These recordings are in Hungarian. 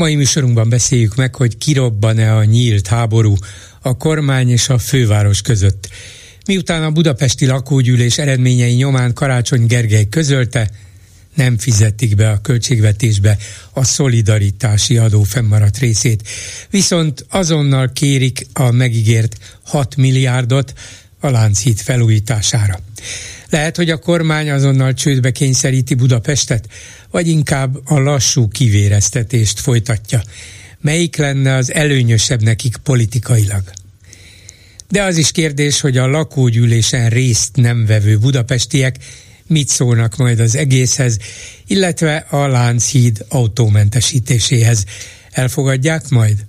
Mai műsorunkban beszéljük meg, hogy kirobban-e a nyílt háború a kormány és a főváros között. Miután a budapesti lakógyűlés eredményei nyomán Karácsony Gergely közölte, nem fizetik be a költségvetésbe a szolidaritási adó fennmaradt részét. Viszont azonnal kérik a megígért 6 milliárdot a Lánchíd felújítására. Lehet, hogy a kormány azonnal csődbe kényszeríti Budapestet, vagy inkább a lassú kivéreztetést folytatja. Melyik lenne az előnyösebb nekik politikailag? De az is kérdés, hogy a lakógyűlésen részt nem vevő budapestiek mit szólnak majd az egészhez, illetve a Lánchíd autómentesítéséhez. Elfogadják majd?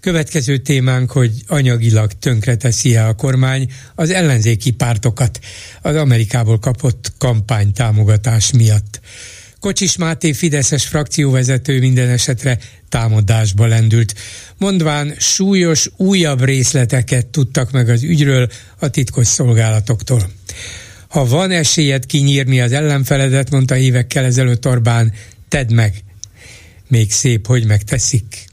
Következő témánk, hogy anyagilag tönkreteszi-e a kormány az ellenzéki pártokat az Amerikából kapott kampánytámogatás miatt. Kocsis Máté Fideszes frakcióvezető minden esetre támadásba lendült. Mondván súlyos, újabb részleteket tudtak meg az ügyről a titkos szolgálatoktól. Ha van esélyed kinyírni az ellenfeledet, mondta évekkel ezelőtt Orbán, tedd meg. Még szép, hogy megteszik.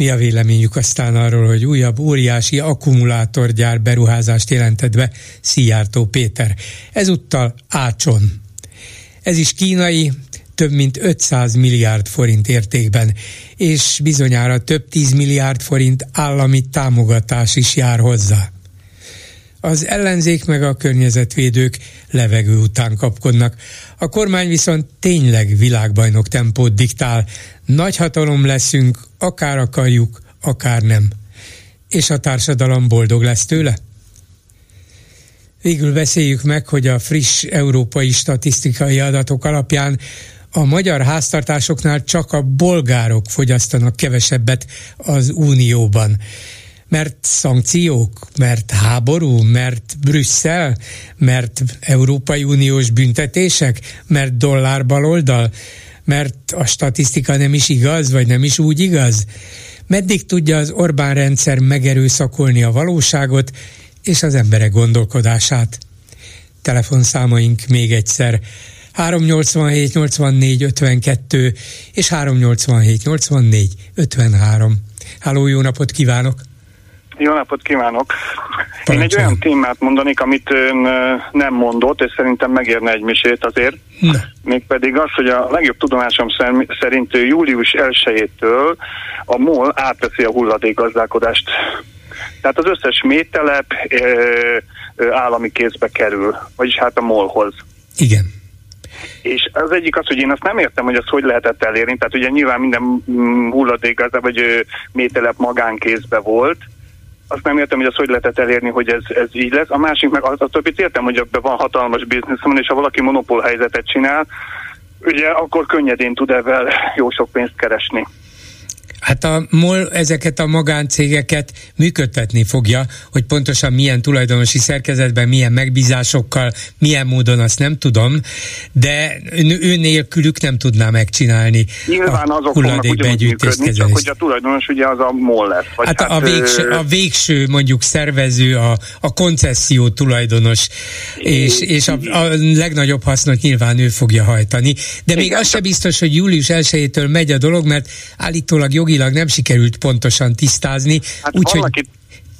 Mi a véleményük aztán arról, hogy újabb óriási akkumulátorgyár beruházást jelentett be Szijjártó Péter. Ezúttal Ácson. Ez is kínai, több mint 500 milliárd forint értékben, és bizonyára több 10 milliárd forint állami támogatás is jár hozzá. Az ellenzék meg a környezetvédők levegő után kapkodnak. A kormány viszont tényleg világbajnok tempót diktál. Nagy hatalom leszünk, akár akarjuk, akár nem. És a társadalom boldog lesz tőle? Végül beszéljük meg, hogy a friss európai statisztikai adatok alapján a magyar háztartásoknál csak a bolgárok fogyasztanak kevesebbet az Unióban mert szankciók, mert háború, mert Brüsszel, mert Európai Uniós büntetések, mert dollár baloldal, mert a statisztika nem is igaz, vagy nem is úgy igaz? Meddig tudja az Orbán rendszer megerőszakolni a valóságot és az emberek gondolkodását? Telefonszámaink még egyszer 387 84 52 és 387 84 53. Háló, jó napot kívánok! Jó napot kívánok! Én egy olyan témát mondanék, amit ön nem mondott, és szerintem megérne egy misét azért. Ne. Mégpedig az, hogy a legjobb tudomásom szerint július 1-től a MOL átveszi a hulladékgazdálkodást. Tehát az összes mételep állami kézbe kerül, vagyis hát a MOL-hoz. Igen. És az egyik az, hogy én azt nem értem, hogy azt hogy lehetett elérni. Tehát ugye nyilván minden mm, hulladék vagy mételep magánkézbe volt, azt nem értem, hogy az hogy lehetett elérni, hogy ez, ez így lesz. A másik meg az, a többit értem, hogy ebben van hatalmas biznisz, és ha valaki monopól helyzetet csinál, ugye akkor könnyedén tud ebben jó sok pénzt keresni. Hát a MOL ezeket a magáncégeket működtetni fogja, hogy pontosan milyen tulajdonosi szerkezetben, milyen megbízásokkal, milyen módon azt nem tudom, de ő nélkülük nem tudná megcsinálni Nyilván a azok hulladékbegyűjtéskezelést. Csak hogy a tulajdonos ugye az a MOL lesz. Vagy hát, hát a, végső, a végső mondjuk szervező, a, a koncesszió tulajdonos, és, és a, a legnagyobb hasznot nyilván ő fogja hajtani. De még Igen, az se biztos, hogy július 1-től megy a dolog, mert állítólag jogi jogilag nem sikerült pontosan tisztázni. Hát úgyhogy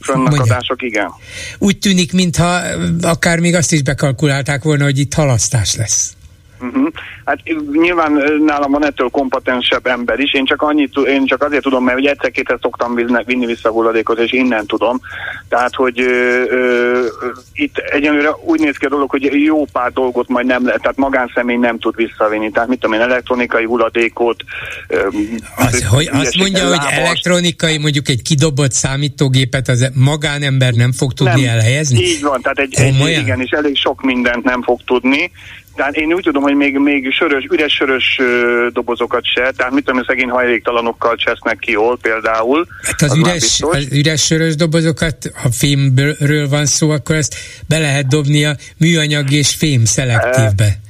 fönnakadások, igen. Úgy tűnik, mintha akár még azt is bekalkulálták volna, hogy itt halasztás lesz. Uh-huh. Hát nyilván nálam van ettől kompetensebb ember is, én csak, annyit, én csak azért tudom, mert egyszer-kétszer szoktam vinni vissza hulladékot, és innen tudom. Tehát, hogy ö, ö, itt egyenlőre úgy néz ki a dolog, hogy jó pár dolgot majd nem lehet, tehát magánszemély nem tud visszavinni. Tehát mit tudom én, elektronikai hulladékot. Ö, az, hogy azt mondja, lábas. hogy elektronikai, mondjuk egy kidobott számítógépet az magánember nem fog tudni nem, elhelyezni? Így van, tehát egy, egy, igen, és elég sok mindent nem fog tudni tehát én úgy tudom, hogy még, még sörös, üres sörös dobozokat se, tehát mit tudom, szegény hajléktalanokkal csesznek ki jól például. Hát az, az üres, az üres sörös dobozokat, ha fémről van szó, akkor ezt be lehet dobni a műanyag és fém szelektívbe. E,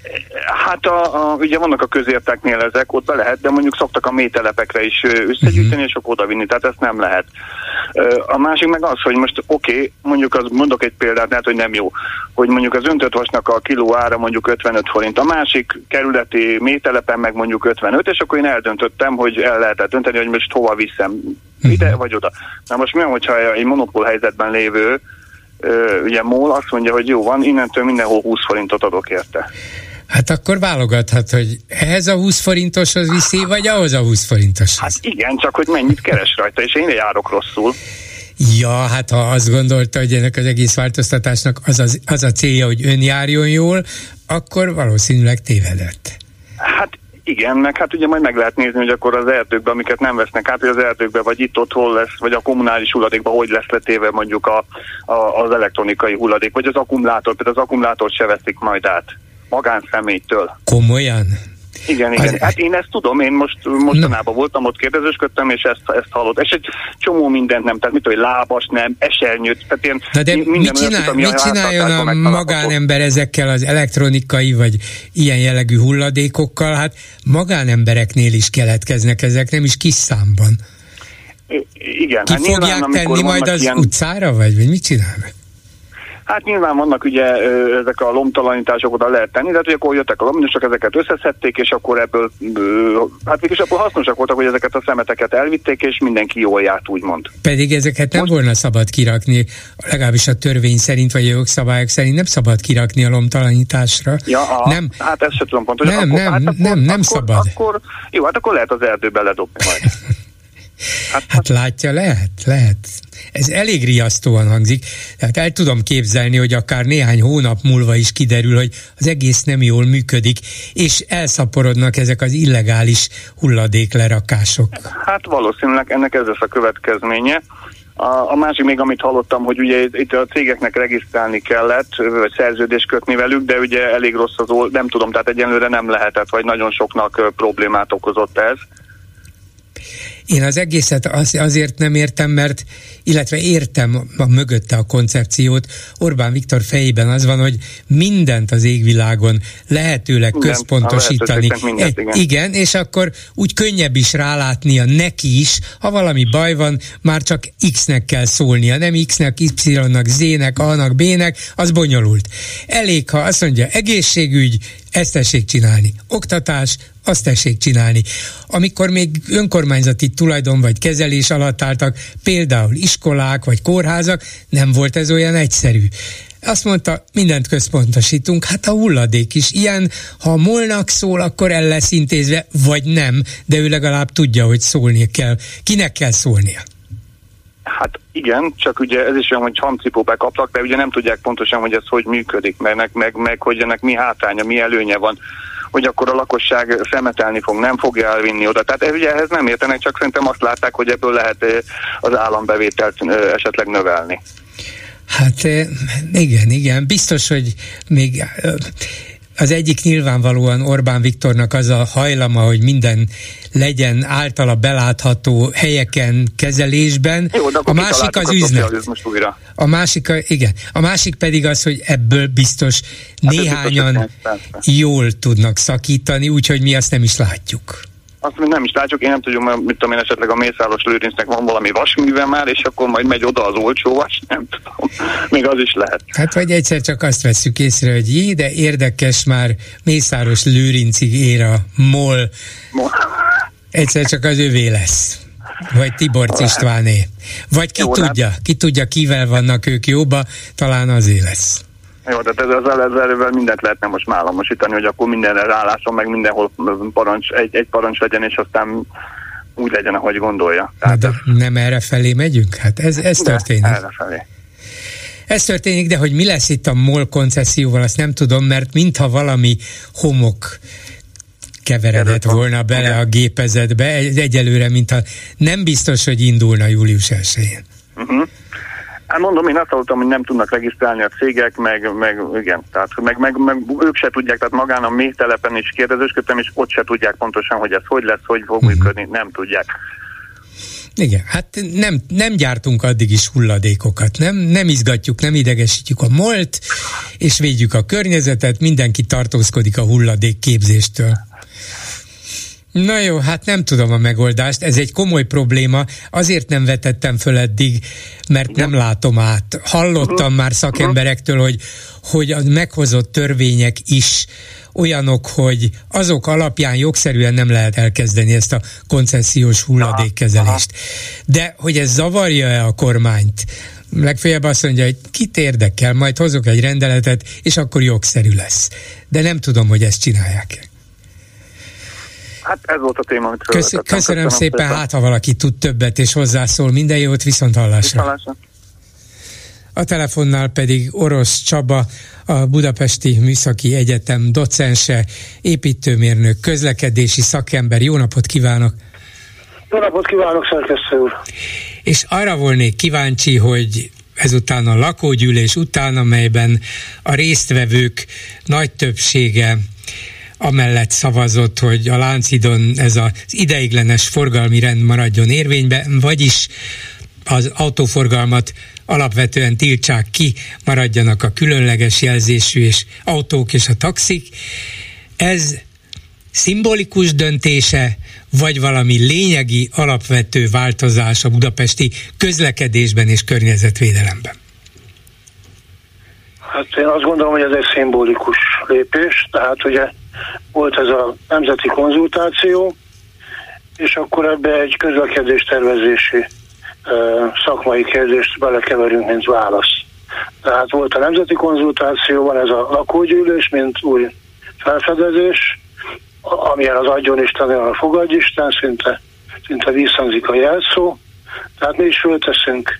hát a, a, ugye vannak a közérteknél ezek, ott be lehet, de mondjuk szoktak a mételepekre is összegyűjteni, uh-huh. és akkor odavinni, tehát ezt nem lehet. A másik meg az, hogy most oké, okay, mondjuk az, mondok egy példát, lehet, hogy nem jó, hogy mondjuk az öntött vasnak a kiló ára mondjuk 55 forint, a másik kerületi mételepen meg mondjuk 55, és akkor én eldöntöttem, hogy el lehetett dönteni, hogy most hova viszem, ide uh-huh. vagy oda. Na most mi, hogyha egy monopól helyzetben lévő ugye MOL azt mondja, hogy jó van, innentől mindenhol 20 forintot adok érte. Hát akkor válogathat, hogy ehhez a 20 forintoshoz viszi, vagy ahhoz a 20 forintoshoz. Hát igen, csak hogy mennyit keres rajta, és én járok rosszul. Ja, hát ha azt gondolta, hogy ennek az egész változtatásnak az, az, az a célja, hogy ön járjon jól, akkor valószínűleg tévedett. Hát igen, meg hát ugye majd meg lehet nézni, hogy akkor az erdőkben, amiket nem vesznek át, hogy az erdőkben, vagy itt ott hol lesz, vagy a kommunális hulladékban hogy lesz letéve mondjuk a, a, az elektronikai hulladék, vagy az akkumulátor, például az akkumulátort se veszik majd át magánszemélytől. Komolyan? Igen, igen. Az... Hát én ezt tudom, én most mostanában no. voltam, ott kérdezősködtem, és ezt, ezt hallott. És egy csomó mindent nem, tehát mit hogy lábas nem, esernyőt, tehát ilyen Na de minden mit, csinál, olyat, mit csináljon a magánember ezekkel az elektronikai vagy ilyen jellegű hulladékokkal? Hát magánembereknél is keletkeznek ezek, nem is kis számban. I- igen. Ki hát fogják nyilván, tenni majd az ilyen... utcára, vagy, vagy mit csinálnak? Hát nyilván vannak ugye ezek a lomtalanítások oda lehet tenni, de hát, hogy akkor jöttek a lominosok, ezeket összeszedték, és akkor ebből, hát mégis akkor hasznosak voltak, hogy ezeket a szemeteket elvitték, és mindenki jól járt, úgymond. Pedig ezeket nem Most... volna szabad kirakni, legalábbis a törvény szerint, vagy a jogszabályok szerint nem szabad kirakni a lomtalanításra. Ja, a, nem. hát ezt sem tudom pontosan. Nem, akkor, nem, hát akkor, nem, nem akkor, szabad. Akkor, jó, hát akkor lehet az erdőbe ledobni majd. Hát, hát látja, lehet, lehet. Ez elég riasztóan hangzik. Tehát el tudom képzelni, hogy akár néhány hónap múlva is kiderül, hogy az egész nem jól működik, és elszaporodnak ezek az illegális hulladéklerakások. Hát valószínűleg ennek ez lesz a következménye. A, a másik még, amit hallottam, hogy ugye itt a cégeknek regisztrálni kellett, vagy szerződést kötni velük, de ugye elég rossz az old, nem tudom, tehát egyenlőre nem lehetett, vagy nagyon soknak problémát okozott ez. Én az egészet az, azért nem értem, mert, illetve értem a mögötte a koncepciót. Orbán Viktor fejében az van, hogy mindent az égvilágon lehetőleg igen, központosítani. Mindent, igen. igen, és akkor úgy könnyebb is rálátnia neki is, ha valami baj van, már csak X-nek kell szólnia, nem X-nek, Y-nak, Z-nek, A-nak, B-nek, az bonyolult. Elég, ha azt mondja egészségügy, ezt tessék csinálni. Oktatás, azt tessék csinálni. Amikor még önkormányzati tulajdon vagy kezelés alatt álltak, például iskolák vagy kórházak, nem volt ez olyan egyszerű. Azt mondta, mindent központosítunk, hát a hulladék is ilyen, ha molnak szól, akkor el lesz intézve, vagy nem, de ő legalább tudja, hogy szólnia kell. Kinek kell szólnia? Hát igen, csak ugye ez is olyan, hogy hamcipó bekaptak, de ugye nem tudják pontosan, hogy ez hogy működik, meg, meg, meg hogy ennek mi hátránya, mi előnye van hogy akkor a lakosság szemetelni fog, nem fogja elvinni oda. Tehát ugye ehhez nem értenek, csak szerintem azt látták, hogy ebből lehet az állambevételt esetleg növelni. Hát igen, igen, biztos, hogy még az egyik nyilvánvalóan Orbán Viktornak az a hajlama, hogy minden legyen általa belátható helyeken, kezelésben. Jó, a másik az üzlet. A másik, igen. A másik pedig az, hogy ebből biztos hát néhányan jól tudnak szakítani, úgyhogy mi azt nem is látjuk azt még nem is látjuk, én nem tudom, mit tudom én, esetleg a Mészáros Lőrincnek van valami vasműve már, és akkor majd megy oda az olcsó vas, nem tudom, még az is lehet. Hát vagy egyszer csak azt veszük észre, hogy jé, de érdekes már Mészáros Lőrincig ér a MOL. MOL. Egyszer csak az övé lesz. Vagy Tibor Istváné. Vagy ki Jó, tudja, ki tudja, kivel vannak ők jóba, talán azért lesz. Jó, de ezzel, ezzel, ezzel mindent lehetne most államosítani, hogy akkor mindenre rálásom, meg mindenhol parancs, egy, egy parancs legyen, és aztán úgy legyen, ahogy gondolja. Tehát de nem erre felé megyünk? Hát ez, ez történik. erre felé. Ez történik, de hogy mi lesz itt a MOL koncesszióval, azt nem tudom, mert mintha valami homok keveredett volna bele a gépezetbe, egyelőre, mintha nem biztos, hogy indulna július 1-én. Uh-huh. Hát mondom, én azt hallottam, hogy nem tudnak regisztrálni a cégek, meg, meg igen, tehát meg, meg, meg ők se tudják, tehát magán a mély telepen is kérdezősködtem, és ott se tudják pontosan, hogy ez hogy lesz, hogy fog uh-huh. működni, nem tudják. Igen, hát nem, nem gyártunk addig is hulladékokat, nem, nem izgatjuk, nem idegesítjük a molt, és védjük a környezetet, mindenki tartózkodik a hulladék képzéstől. Na jó, hát nem tudom a megoldást, ez egy komoly probléma, azért nem vetettem föl eddig, mert nem látom át. Hallottam már szakemberektől, hogy, hogy a meghozott törvények is olyanok, hogy azok alapján jogszerűen nem lehet elkezdeni ezt a koncesziós hulladékkezelést. De hogy ez zavarja-e a kormányt, legfeljebb azt mondja, hogy kit érdekel, majd hozok egy rendeletet, és akkor jogszerű lesz. De nem tudom, hogy ezt csinálják. Hát ez volt a téma, amit Kösz, köszönöm, köszönöm szépen, szépen, hát ha valaki tud többet és hozzászól. Minden jót, viszont hallásra. Viszont hallásra. A telefonnál pedig Orosz Csaba, a Budapesti Műszaki Egyetem docense, építőmérnök, közlekedési szakember. Jó napot kívánok! Jó napot kívánok, szerkesztő úr! És arra volnék kíváncsi, hogy ezután a lakógyűlés után, amelyben a résztvevők nagy többsége amellett szavazott, hogy a Láncidon ez az ideiglenes forgalmi rend maradjon érvényben, vagyis az autóforgalmat alapvetően tiltsák ki, maradjanak a különleges jelzésű és autók és a taxik. Ez szimbolikus döntése, vagy valami lényegi, alapvető változás a budapesti közlekedésben és környezetvédelemben? Hát én azt gondolom, hogy ez egy szimbolikus lépés, tehát ugye volt ez a nemzeti konzultáció, és akkor ebbe egy közlekedés tervezési szakmai kérdést belekeverünk, mint válasz. Tehát volt a nemzeti konzultáció, van ez a lakógyűlés, mint új felfedezés, amilyen az adjon Isten, olyan a fogadj Isten, szinte, szinte visszhangzik a jelszó. Tehát mi is fölteszünk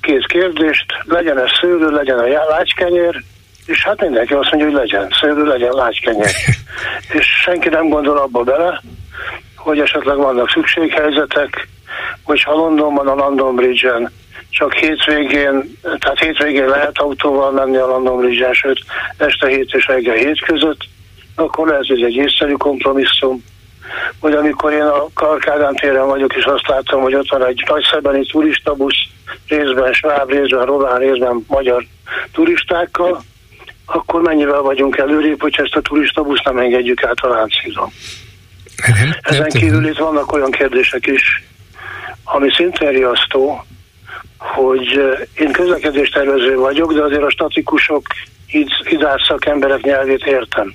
két kérdést, legyen ez szőlő, legyen a lágykenyér, és hát mindenki azt mondja, hogy legyen szőlő, legyen lágykenyér. és senki nem gondol abba bele, hogy esetleg vannak szükséghelyzetek, hogyha Londonban a London Bridge-en csak hétvégén, tehát hétvégén lehet autóval menni a London Bridge-en, sőt este hét és reggel hét között, akkor lehet, hogy egy észszerű kompromisszum. Vagy amikor én a Karkádán téren vagyok, és azt látom, hogy ott van egy nagy szebeni turistabusz, részben sváb, részben román, részben magyar turistákkal, akkor mennyivel vagyunk előrébb, hogy ezt a turistabusz nem engedjük át a Lánchídon. Ezen kívül itt vannak olyan kérdések is, ami szintén riasztó, hogy én közlekedéstervező vagyok, de azért a statikusok, hidás szakemberek nyelvét értem.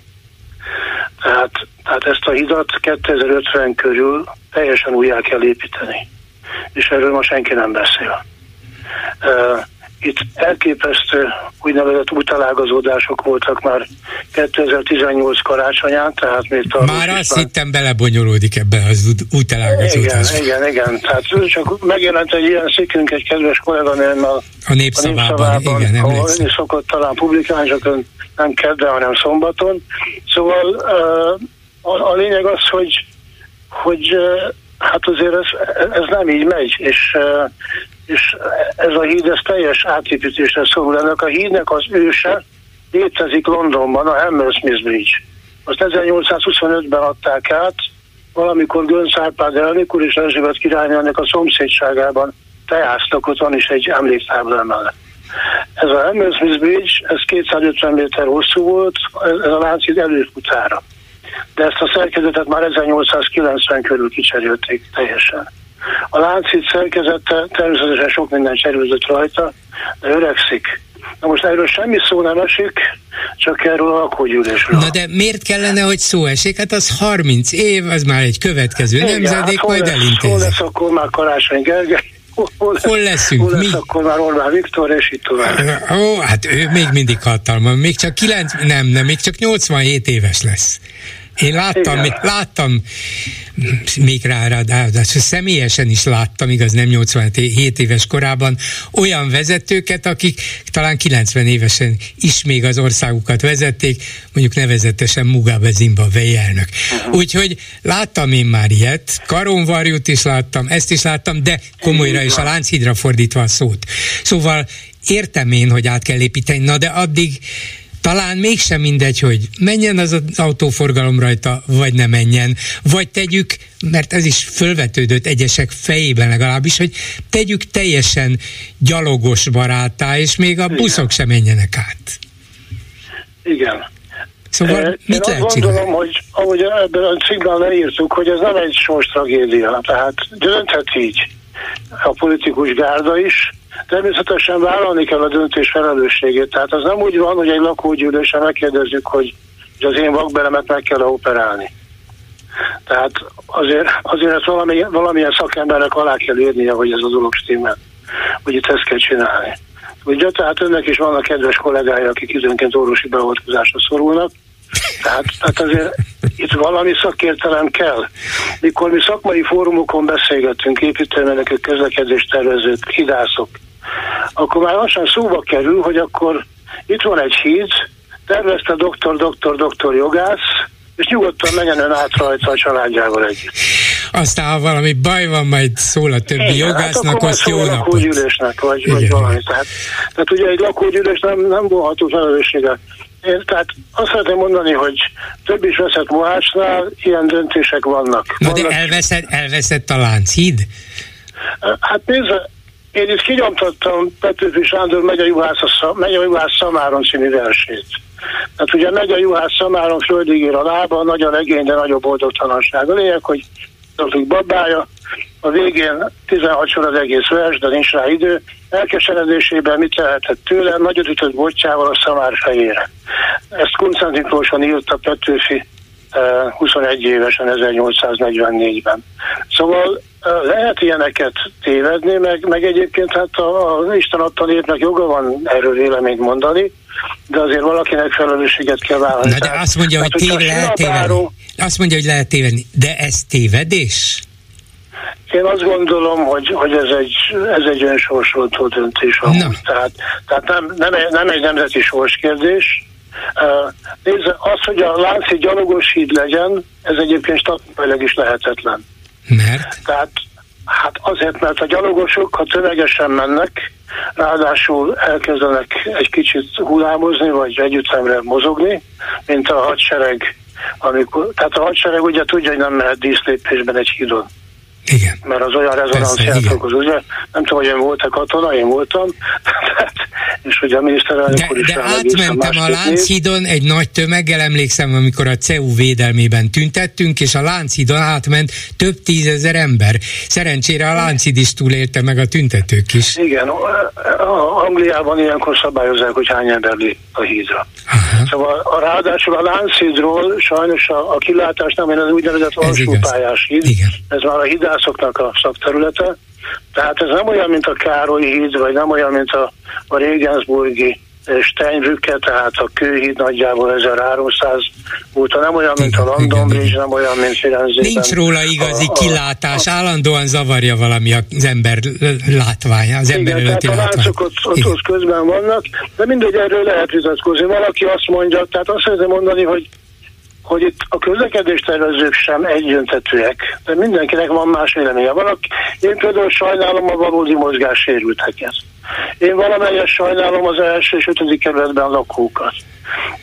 Tehát, tehát ezt a hidat 2050 körül teljesen újjá kell építeni. És erről ma senki nem beszél. Itt elképesztő úgynevezett utalágazódások voltak már 2018 karácsonyán, tehát még a Már azt már... hittem belebonyolódik ebbe az utalágazódásba. Igen, igen, igen. Tehát csak megjelent egy ilyen szikünk egy kedves kolléganőmmel a népszavában, a népszavában igen, ahol ön is szokott talán publikálni, csak nem kedden, hanem szombaton. Szóval a, a lényeg az, hogy, hogy hát azért ez, ez nem így megy, és és ez a híd ez teljes átépítésre szorul. Ennek a hídnek az őse létezik Londonban, a Hammersmith Bridge. Azt 1825-ben adták át, valamikor Gönc Árpád elnök úr és Erzsébet királynőnek a szomszédságában teáztak, ott van is egy emléktábla mellett. Ez a Hammersmith Bridge, ez 250 méter hosszú volt, ez a láncid előfutára. De ezt a szerkezetet már 1890 körül kicserélték teljesen. A láncít szerkezete természetesen sok minden cserélődött rajta, de öregszik. Na most erről semmi szó nem esik, csak erről a lakógyűlésről. Na de miért kellene, hogy szó esik? Hát az 30 év, az már egy következő Igen, nemzedék, hát majd elintézi. Hol lesz akkor már Karácsony Gergely? Hol, lesz, hol leszünk? Hol lesz mi? akkor már Orbán Viktor, és itt tovább. Ó, hát ő még mindig hatalma, még csak 9, nem, nem, még csak 87 éves lesz Én láttam, még, láttam még rá, rá, rá, rá, személyesen is láttam, igaz nem 87 éves korában, olyan vezetőket, akik talán 90 évesen is még az országukat vezették, mondjuk nevezetesen Mugabe Zimbabwe elnök. Uh-huh. Úgyhogy láttam én már ilyet, Karonvarjút is láttam, ezt is láttam, de komolyra is a Lánchídra fordítva a szót. Szóval értem én, hogy át kell építeni, na de addig talán mégsem mindegy, hogy menjen az, autóforgalom rajta, vagy ne menjen, vagy tegyük, mert ez is fölvetődött egyesek fejében legalábbis, hogy tegyük teljesen gyalogos barátá, és még a Igen. buszok sem menjenek át. Igen. Szóval Én mit azt lehet gondolom, csinálni? hogy ahogy ebben a cikkben leírtuk, hogy ez nem egy sors tragédia, tehát dönthet így a politikus gárda is, természetesen vállalni kell a döntés felelősségét. Tehát az nem úgy van, hogy egy lakógyűlésen megkérdezzük, hogy hogy az én vakbelemet meg kell operálni. Tehát azért, azért ezt valami, valamilyen szakembernek alá kell írnia, hogy ez a dolog stimmel. Hogy itt ezt kell csinálni. Ugye, tehát önnek is vannak kedves kollégái, akik időnként orvosi beavatkozásra szorulnak, tehát, tehát azért itt valami szakértelem kell. Mikor mi szakmai fórumokon beszélgetünk, építőmenekek, közlekedéstervezők, hidászok, akkor már lassan szóba kerül, hogy akkor itt van egy híd, tervezte doktor, doktor, doktor jogász, és nyugodtan menjen ön át rajta a családjával együtt. Aztán, ha valami baj van, majd szól a többi Igen, jogásznak, hát akkor azt jó napot. lakógyűlésnek, vagy, vagy valami. Tehát, tehát ugye egy lakógyűlés nem, nem vonható felelősséggel. Én, tehát azt szeretném mondani, hogy több is veszett Mohácsnál ilyen döntések vannak. Na de elveszett, elveszett a Lánchíd? Hát nézze, én itt kinyomtattam Petőfi Sándor megy a juhász, a megy a juhász Szamáron című versét. Tehát ugye megy a juhász Szamáron, földig ér a lába, nagy a legény, de nagyobb boldogtalanság. A lényeg, hogy tartozik babája, a végén 16 sor az egész vers, de nincs rá idő. Elkeseredésében mit lehetett tőle, nagyot ütött bocsával a szamár fejére. Ezt Kunczent Miklóson írta Petőfi eh, 21 évesen, 1844-ben. Szóval eh, lehet ilyeneket tévedni, meg, meg egyébként hát a, a Isten adta népnek joga van erről véleményt mondani, de azért valakinek felelősséget kell vállalni. Na de azt mondja, hogy tehát, tév, lehet tévedni. Azt mondja, hogy lehet tévedni. De ez tévedés? Én azt gondolom, hogy, hogy ez egy, ez egy önsorsoltó döntés. Amúgy. Tehát, tehát nem, nem, egy- nem egy nemzeti sorskérdés. Uh, nézze, az, hogy a Lánci gyalogos híd legyen, ez egyébként statisztikailag is lehetetlen. Mert? Tehát hát azért, mert a gyalogosok, ha tömegesen mennek, ráadásul elkezdenek egy kicsit hullámozni, vagy együttemre mozogni, mint a hadsereg, amikor, tehát a hadsereg ugye tudja, hogy nem mehet díszlépésben egy hídon Igen. mert az olyan rezonanciát okoz, ugye? Nem tudom, hogy én volt-e katona, én voltam, és hogy a miniszterelnök De, úr is de átmentem a. Lánchídon egy nagy tömeggel, emlékszem, amikor a CEU védelmében tüntettünk, és a Lánchídon átment több tízezer ember. Szerencsére a Lánchíd is túlélte meg a tüntetők is. Igen, a- Angliában ilyenkor szabályozzák, hogy hány ember lép a hídra. Aha. Szóval a, ráadásul a Lánchídról sajnos a, a kilátás nem, én az úgynevezett Ez igaz. alsópályás híd, Igen. ez már a hidászoknak a szakterülete, tehát ez nem olyan, mint a Károly híd, vagy nem olyan, mint a, a Regensburgi Steinbrücke, tehát a kőhíd nagyjából 1300 óta, nem olyan, mint a London Bridge, nem olyan, mint Firenzében. Nincs róla igazi A- a- kilátás, állandóan zavarja valami az ember látványa, az ember Igen, előtti a látvány. láncok ott, ott, ott közben vannak, de mindegy, erről lehet vitatkozni. Valaki azt mondja, tehát azt szeretném mondani, hogy hogy itt a közlekedéstervezők sem egyöntetőek, de mindenkinek van más véleménye. Valaki, én például sajnálom a valódi mozgássérülteket. Én valamelyes sajnálom az első és ötödik kerületben lakókat.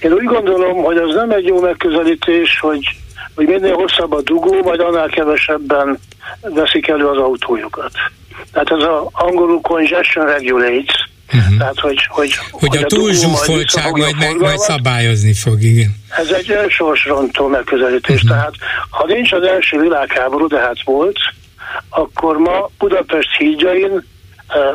Én úgy gondolom, hogy az nem egy jó megközelítés, hogy, hogy minél hosszabb a dugó, majd annál kevesebben veszik elő az autójukat. Tehát ez az angolul congestion regulates, uh-huh. tehát hogy, hogy, Hogy a dugó majd túlzsúfoltság majd, a meg, majd szabályozni fog, igen. Ez egy önsorsrontó megközelítés. Uh-huh. Tehát ha nincs az első világháború, de hát volt, akkor ma Budapest hídjain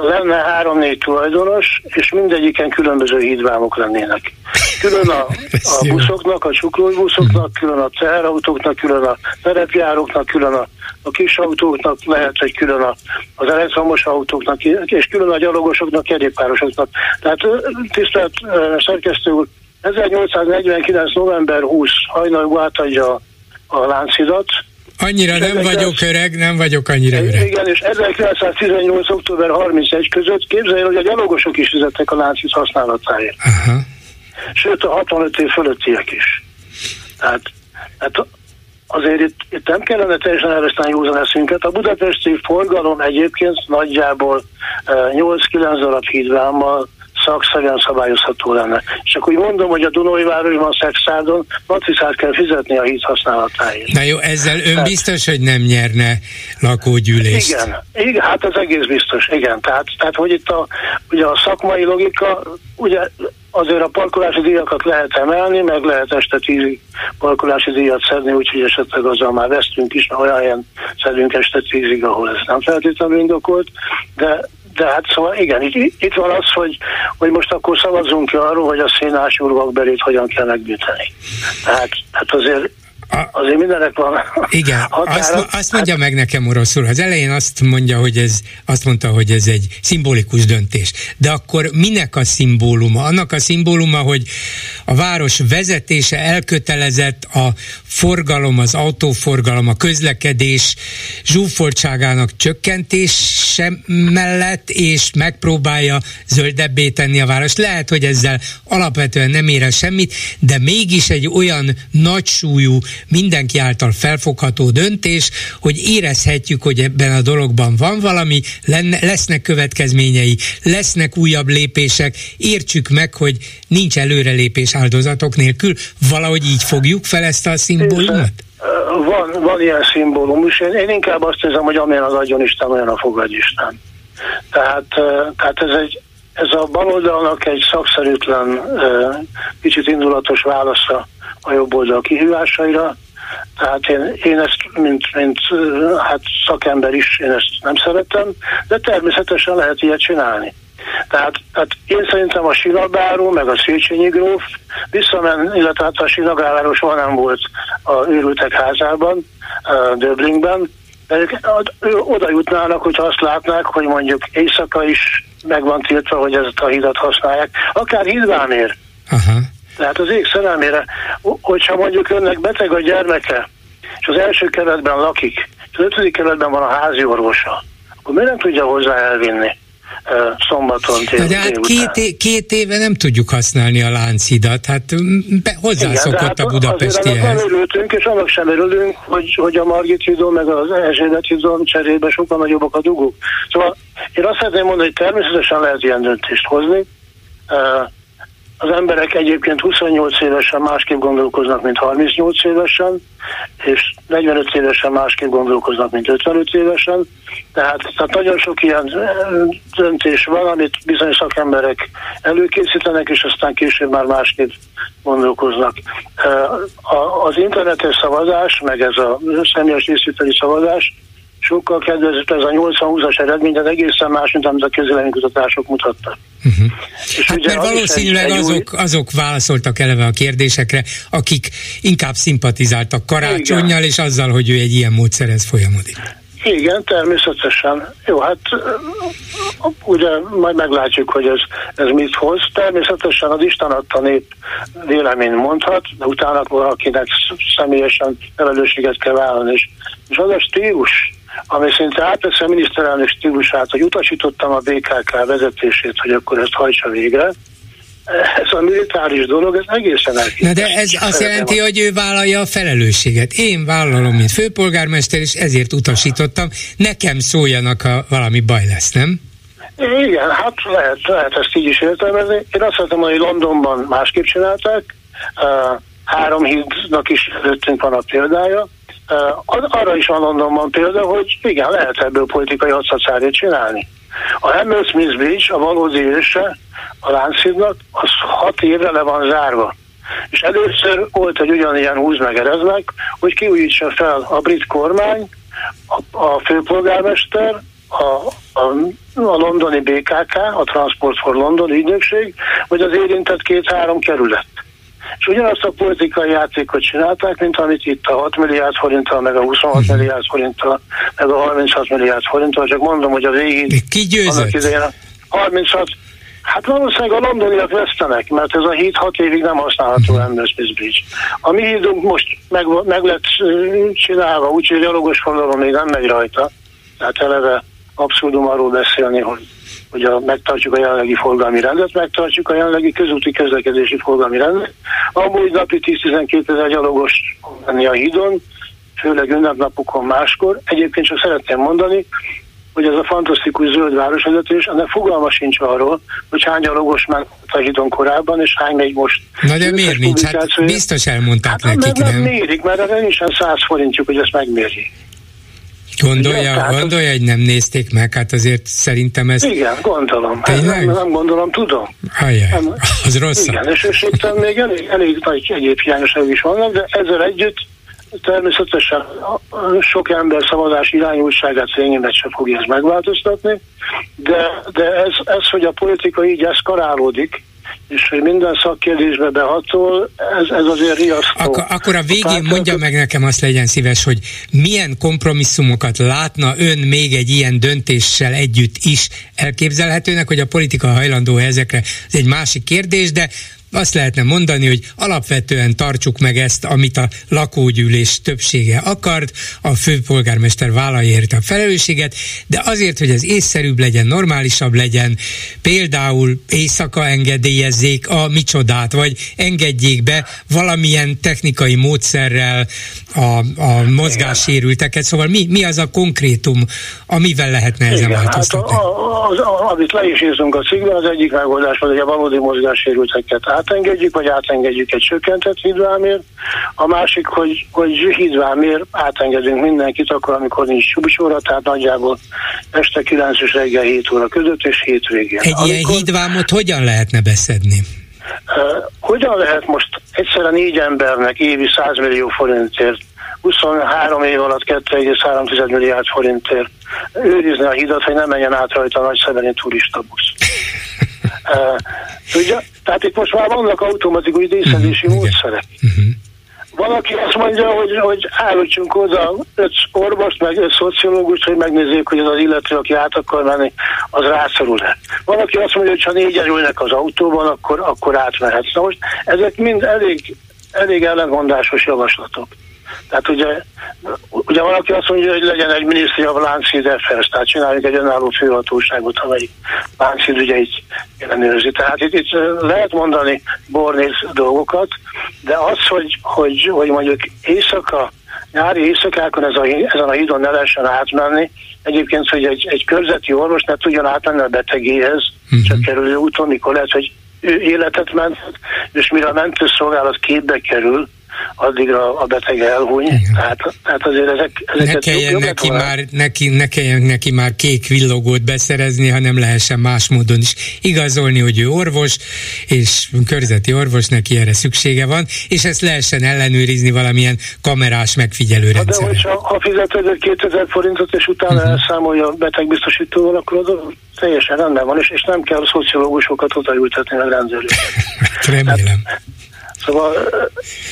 lenne három-négy tulajdonos, és mindegyiken különböző hídvámok lennének. Külön a, a buszoknak, a csuklóbuszoknak, külön a teherautóknak, külön a terepjáróknak, külön a, a kis autóknak, lehet, hogy külön a, az elektromos autóknak, és külön a gyalogosoknak, kerékpárosoknak. Tehát tisztelt szerkesztő úr, 1849. november 20 hajnalú átadja a láncidat. Annyira nem 19... vagyok öreg, nem vagyok annyira öreg. Igen, és 1918. október 31 között képzelj, hogy a gyalogosok is fizettek a láncid használatáért. Aha. Sőt, a 65 év fölöttiek is. Tehát, tehát azért itt, itt nem kellene teljesen elveszteni józan eszünket. A budapesti forgalom egyébként nagyjából 8-9 darab hídvámmal szakszerűen szabályozható lenne. És akkor úgy mondom, hogy a Dunói városban Szexádon matricát kell fizetni a híd használatáért. Na jó, ezzel ön tehát, biztos, hogy nem nyerne lakógyűlést. Igen, igen, hát ez egész biztos, igen. Tehát, tehát hogy itt a, ugye a szakmai logika, ugye azért a parkolási díjakat lehet emelni, meg lehet este tízig parkolási díjat szedni, úgyhogy esetleg azzal már vesztünk is, mert olyan helyen szedünk este tízig, ahol ez nem feltétlenül indokolt, de de hát szóval igen, itt, itt van az, hogy, hogy most akkor szavazzunk ki arról, hogy a szénás urvakberét hogyan kell megbűteni. Tehát, hát azért a, Azért mindenek van. Igen, azt, azt mondja hát, meg nekem oroszul. Az elején azt mondja, hogy ez, azt mondta, hogy ez egy szimbolikus döntés. De akkor minek a szimbóluma? Annak a szimbóluma, hogy a város vezetése elkötelezett a forgalom, az autóforgalom, a közlekedés zsúfoltságának csökkentése mellett, és megpróbálja zöldebbé tenni a város. Lehet, hogy ezzel alapvetően nem ér semmit, de mégis egy olyan nagy súlyú mindenki által felfogható döntés, hogy érezhetjük, hogy ebben a dologban van valami, lenne, lesznek következményei, lesznek újabb lépések, értsük meg, hogy nincs előrelépés áldozatok nélkül, valahogy így fogjuk fel ezt a szimbólumot? Van, van ilyen szimbólum, és én, én inkább azt hiszem, hogy amilyen az adjon Isten, olyan a fogadj Isten. Tehát, tehát ez egy, ez a baloldalnak egy szakszerűtlen, kicsit indulatos válasza a jobb oldal kihívásaira. Tehát én, én ezt, mint, mint hát szakember is, én ezt nem szeretem, de természetesen lehet ilyet csinálni. Tehát, tehát én szerintem a Sinabáró, meg a Széchenyi gróf visszamen, illetve hát a Sinagáváról soha nem volt a őrültek házában, Döblingben, de ők oda jutnának, hogyha azt látnák, hogy mondjuk éjszaka is meg van tiltva, hogy ezt a hidat használják, akár hídvámér. Aha. Tehát az ég szerelmére, hogyha mondjuk önnek beteg a gyermeke, és az első keretben lakik, és az ötödik keretben van a házi orvosa, akkor miért nem tudja hozzá elvinni? szombaton tél, De hát két, é- két éve nem tudjuk használni a láncidat, hát be, hozzászokott hát a budapestihez. Azért örültünk, és annak sem örülünk, hogy, hogy a Margit hídon, meg az Erzsébet hídon cserébe sokkal nagyobbak a dugók. Szóval én azt szeretném mondani, hogy természetesen lehet ilyen döntést hozni, az emberek egyébként 28 évesen másképp gondolkoznak, mint 38 évesen, és 45 évesen másképp gondolkoznak, mint 55 évesen. Tehát, tehát nagyon sok ilyen döntés van, amit bizonyos szakemberek előkészítenek, és aztán később már másképp gondolkoznak. Az internetes szavazás, meg ez a személyes részvételi szavazás sokkal kedvezőbb ez a 80-20-as eredmény, de egészen más, mint amit a közvéleménykutatások mutattak. Uh-huh. hát mert valószínűleg azok, azok válaszoltak eleve a kérdésekre, akik inkább szimpatizáltak karácsonyjal, Igen. és azzal, hogy ő egy ilyen módszerhez folyamodik. Igen, természetesen. Jó, hát ugye majd meglátjuk, hogy ez, ez mit hoz. Természetesen az Isten adta nép vélemény mondhat, de utána valakinek személyesen felelősséget kell vállalni. És, és az a stílus, ami szinte átveszi a miniszterelnök stílusát, hogy utasítottam a BKK vezetését, hogy akkor ezt hajtsa végre, ez a militáris dolog, ez egészen elképesztő. Na de ez azt jelenti, hogy ő vállalja a felelősséget. Én vállalom, mint főpolgármester, és ezért utasítottam. Nekem szóljanak, ha valami baj lesz, nem? Igen, hát lehet, lehet ezt így is értelmezni. Én azt szeretem, hogy Londonban másképp csinálták. Három hídnak is előttünk van a példája. Arra is van Londonban példa, hogy igen, lehet ebből politikai hadszatszárét csinálni. A Hammersmith Bridge, a valódi őse a Lánchídnak, az hat évre le van zárva. És először volt egy ugyanilyen húz meg ereznek, hogy kiújítsa fel a brit kormány, a, a főpolgármester, a, a, a londoni BKK, a Transport for London ügynökség, vagy az érintett két-három kerület. És ugyanazt a politikai játékot csinálták, mint amit itt a 6 milliárd forinttal, meg a 26 mhm. milliárd forinttal, meg a 36 milliárd forinttal, csak mondom, hogy a végig... Ki győzött? 36, Hát valószínűleg a londoniak vesztenek, mert ez a híd hat évig nem használható uh-huh. Smith Bridge. A mi hídunk most meg, meg lett csinálva, úgyhogy a logos forgalom még nem megy rajta. Tehát eleve abszurdum arról beszélni, hogy, hogy a, megtartjuk a jelenlegi forgalmi rendet, megtartjuk a jelenlegi közúti közlekedési forgalmi rendet. Amúgy napi 10-12 ezer gyalogos lenni a hídon, főleg ünnepnapokon máskor. Egyébként csak szeretném mondani, hogy ez a fantasztikus zöld városvezetés, ennek fogalma sincs arról, hogy hány gyalogos ment a hídon korábban, és hány megy most. Na de miért nincs? Hát biztos elmondták hát nekik, nem? Nem mérik, mert erre nincsen száz forintjuk, hogy ezt megmérjék. Gondolja, Igen, gondolja, hogy nem nézték meg, hát azért szerintem ez... Igen, gondolom. Tényleg? Nem, nem gondolom, tudom. Ajaj, nem, az rossz. Igen, és, és itt még elég, elég nagy egyéb hiányosságok is vannak, de ezzel együtt természetesen sok ember szavazás irányultságát szényémet sem fogja ez megváltoztatni, de, de ez, ez, hogy a politika így eszkalálódik, és hogy minden szakkérdésbe behatol, ez, ez azért riasztó. Akkor, akkor a végén a mondja meg nekem azt legyen szíves, hogy milyen kompromisszumokat látna ön még egy ilyen döntéssel együtt is elképzelhetőnek, hogy a politika hajlandó ezekre, ez egy másik kérdés, de azt lehetne mondani, hogy alapvetően tartsuk meg ezt, amit a lakógyűlés többsége akart, a főpolgármester vállalja érte a felelősséget, de azért, hogy ez észszerűbb legyen, normálisabb legyen, például éjszaka engedélyezzék a micsodát, vagy engedjék be valamilyen technikai módszerrel a, a mozgássérülteket, szóval mi, mi az a konkrétum, amivel lehetne ezen Igen, változtatni? Hát a, a, a, amit le is írtunk a cikkben, az egyik megoldás hogy a valódi mozgássérülteket átengedjük, vagy átengedjük egy csökkentett hidvámért. A másik, hogy, hogy hidvámért átengedünk mindenkit akkor, amikor nincs subsóra, tehát nagyjából este 9 és reggel 7 óra között és hétvégén. Egy amikor, ilyen hídvámot hogyan lehetne beszedni? Uh, hogyan lehet most egyszerűen négy embernek évi 100 millió forintért 23 év alatt 2,3 milliárd forintért őrizni a hidat, hogy nem menjen át rajta a nagy szemeni turista busz. Uh, ugye, tehát itt most már vannak automatikus díszedési uh-huh, módszerek. Uh-huh. Valaki azt mondja, hogy, hogy állítsunk oda öt orvost, meg öt szociológust, hogy megnézzék, hogy az az illető, aki át akar menni, az rászorul-e. Valaki azt mondja, hogy ha négyen ülnek az autóban, akkor, akkor átmehetsz. Na most ezek mind elég, elég ellenmondásos javaslatok. Tehát ugye, ugye valaki azt mondja, hogy legyen egy Ministry of Lánchíd Affairs, tehát csináljuk egy önálló főhatóságot, amelyik Lánchíd ügyeit ellenőrzi. Tehát itt, itt lehet mondani bornész dolgokat, de az, hogy, hogy, hogy mondjuk éjszaka, nyári éjszakákon ez a, ezen a hídon ne lehessen átmenni, egyébként, hogy egy, egy körzeti orvos ne tudjon átmenni a betegéhez, uh-huh. csak kerülő úton, mikor lehet, hogy ő életet ment, és mire a mentőszolgálat képbe kerül, addigra a beteg elhúny. Tehát, tehát azért ezek, ezeket ne kelljen, neki már, neki, ne kelljen neki már kék villogót beszerezni, hanem lehessen más módon is igazolni, hogy ő orvos, és körzeti orvos, neki erre szüksége van, és ezt lehessen ellenőrizni valamilyen kamerás megfigyelő rendszer. De hogyha ha fizeted 2000 forintot, és utána uh-huh. elszámolja a betegbiztosítóval, akkor az teljesen rendben van, és, és nem kell szociológusokat odaültetni a rendszerűt. Remélem. Tehát, Szóval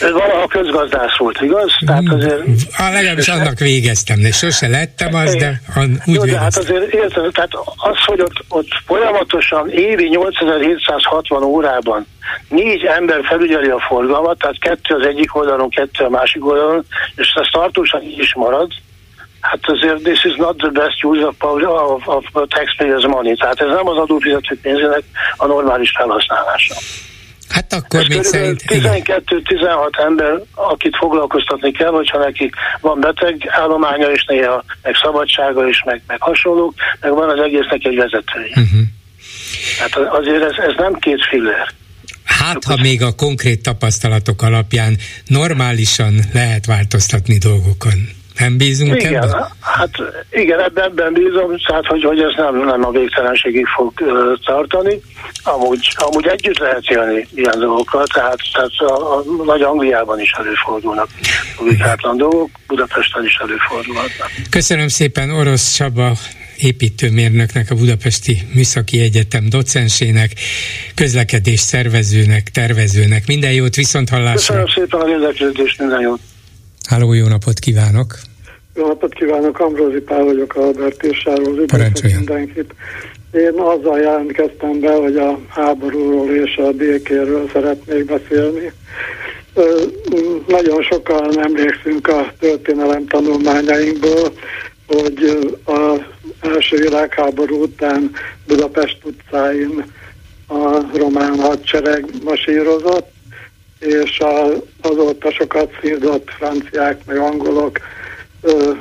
ez valaha közgazdász volt, igaz? Tehát azért... A legalábbis annak végeztem, de sose lettem az, de úgy Jó, de hát azért érted, tehát az, hogy ott, ott folyamatosan évi 8760 órában négy ember felügyeli a forgalmat, tehát kettő az egyik oldalon, kettő a másik oldalon, és ez tartósan így is marad, Hát azért this is not the best use of, of, of taxpayers money. Tehát ez nem az adófizetők pénzének a normális felhasználása. Hát akkor még szerint... 12-16 ember, akit foglalkoztatni kell, hogyha neki van beteg állománya, és néha meg szabadsága is, meg, meg hasonlók, meg van az egésznek egy vezetője. Uh-huh. Hát azért ez, ez nem két fillér. Hát, ha még a konkrét tapasztalatok alapján normálisan lehet változtatni dolgokon. Nem bízunk igen, ebben? Hát igen, ebben, ebben bízom, tehát hogy, hogy ez nem, nem a végtelenségig fog uh, tartani. Amúgy, amúgy együtt lehet élni ilyen dolgokkal, tehát, tehát a, a Nagy Angliában is előfordulnak publikátlan dolgok, Budapesten is előfordulhatnak. Köszönöm szépen Orosz Csaba építőmérnöknek, a Budapesti Műszaki Egyetem docensének, közlekedés szervezőnek, tervezőnek. Minden jót, viszont hallásra! Köszönöm szépen a érdeklődést, minden jót! Háló, jó napot kívánok! Jó napot kívánok, Ambrózi Pál vagyok a Albertésáról, üdvözlök mindenkit. Én azzal jelentkeztem be, hogy a háborúról és a békéről szeretnék beszélni. Nagyon sokan emlékszünk a történelem tanulmányainkból, hogy az első világháború után Budapest utcáin a román hadsereg masírozott, és a, azóta sokat szízott franciák meg angolok ö,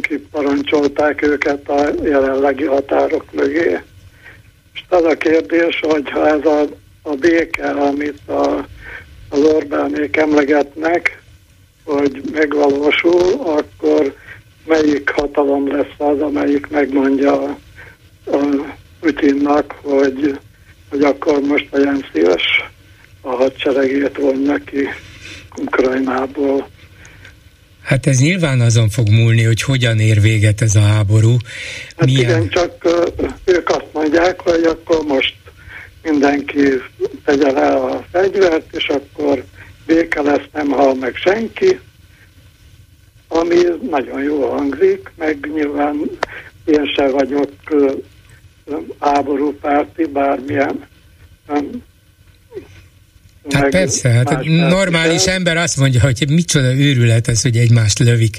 kiparancsolták őket a jelenlegi határok mögé. És az a kérdés, hogy ha ez a, a béke, amit a, az Orbánék emlegetnek, hogy megvalósul, akkor melyik hatalom lesz az, amelyik megmondja a, a Putinnak, hogy, hogy akkor most legyen szíves a hadseregét vonja ki Ukrajnából. Hát ez nyilván azon fog múlni, hogy hogyan ér véget ez a háború. Hát Milyen... igen, csak ők azt mondják, hogy akkor most mindenki tegye le a fegyvert, és akkor béke lesz, nem hal meg senki, ami nagyon jó hangzik, meg nyilván én se vagyok háborúpárti, bármilyen Hát persze, hát normális ember azt mondja, hogy micsoda őrület ez, hogy egymást lövik,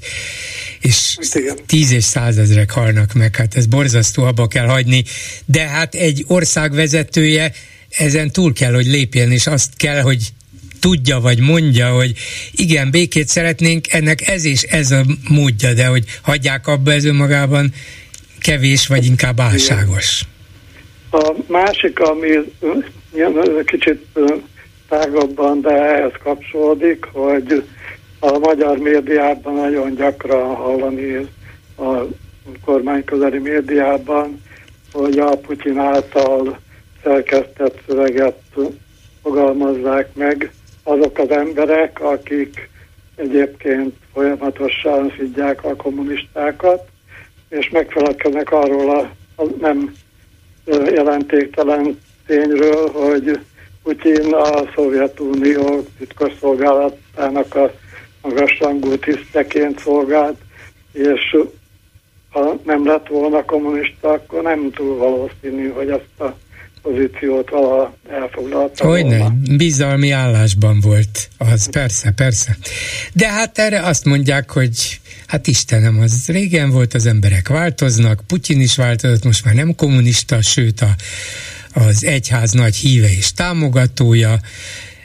és Igen. tíz és százezrek halnak meg, hát ez borzasztó, abba kell hagyni, de hát egy ország vezetője ezen túl kell, hogy lépjen, és azt kell, hogy tudja, vagy mondja, hogy igen, békét szeretnénk, ennek ez és ez a módja, de hogy hagyják abba ez önmagában kevés, vagy inkább álságos. A másik, ami kicsit tágabban, de ehhez kapcsolódik, hogy a magyar médiában nagyon gyakran hallani a kormányközeli médiában, hogy a Putyin által szerkesztett szöveget fogalmazzák meg azok az emberek, akik egyébként folyamatosan szidják a kommunistákat, és megfelelkeznek arról a, a nem jelentéktelen tényről, hogy Putyin a Szovjetunió titkosszolgálatának a magasrangú tiszteként szolgált, és ha nem lett volna kommunista, akkor nem túl valószínű, hogy ezt a pozíciót valaha elfoglalta Hogyne, volna. bizalmi állásban volt az, persze, persze. De hát erre azt mondják, hogy hát Istenem, az régen volt, az emberek változnak, Putyin is változott, most már nem kommunista, sőt a, az egyház nagy híve és támogatója,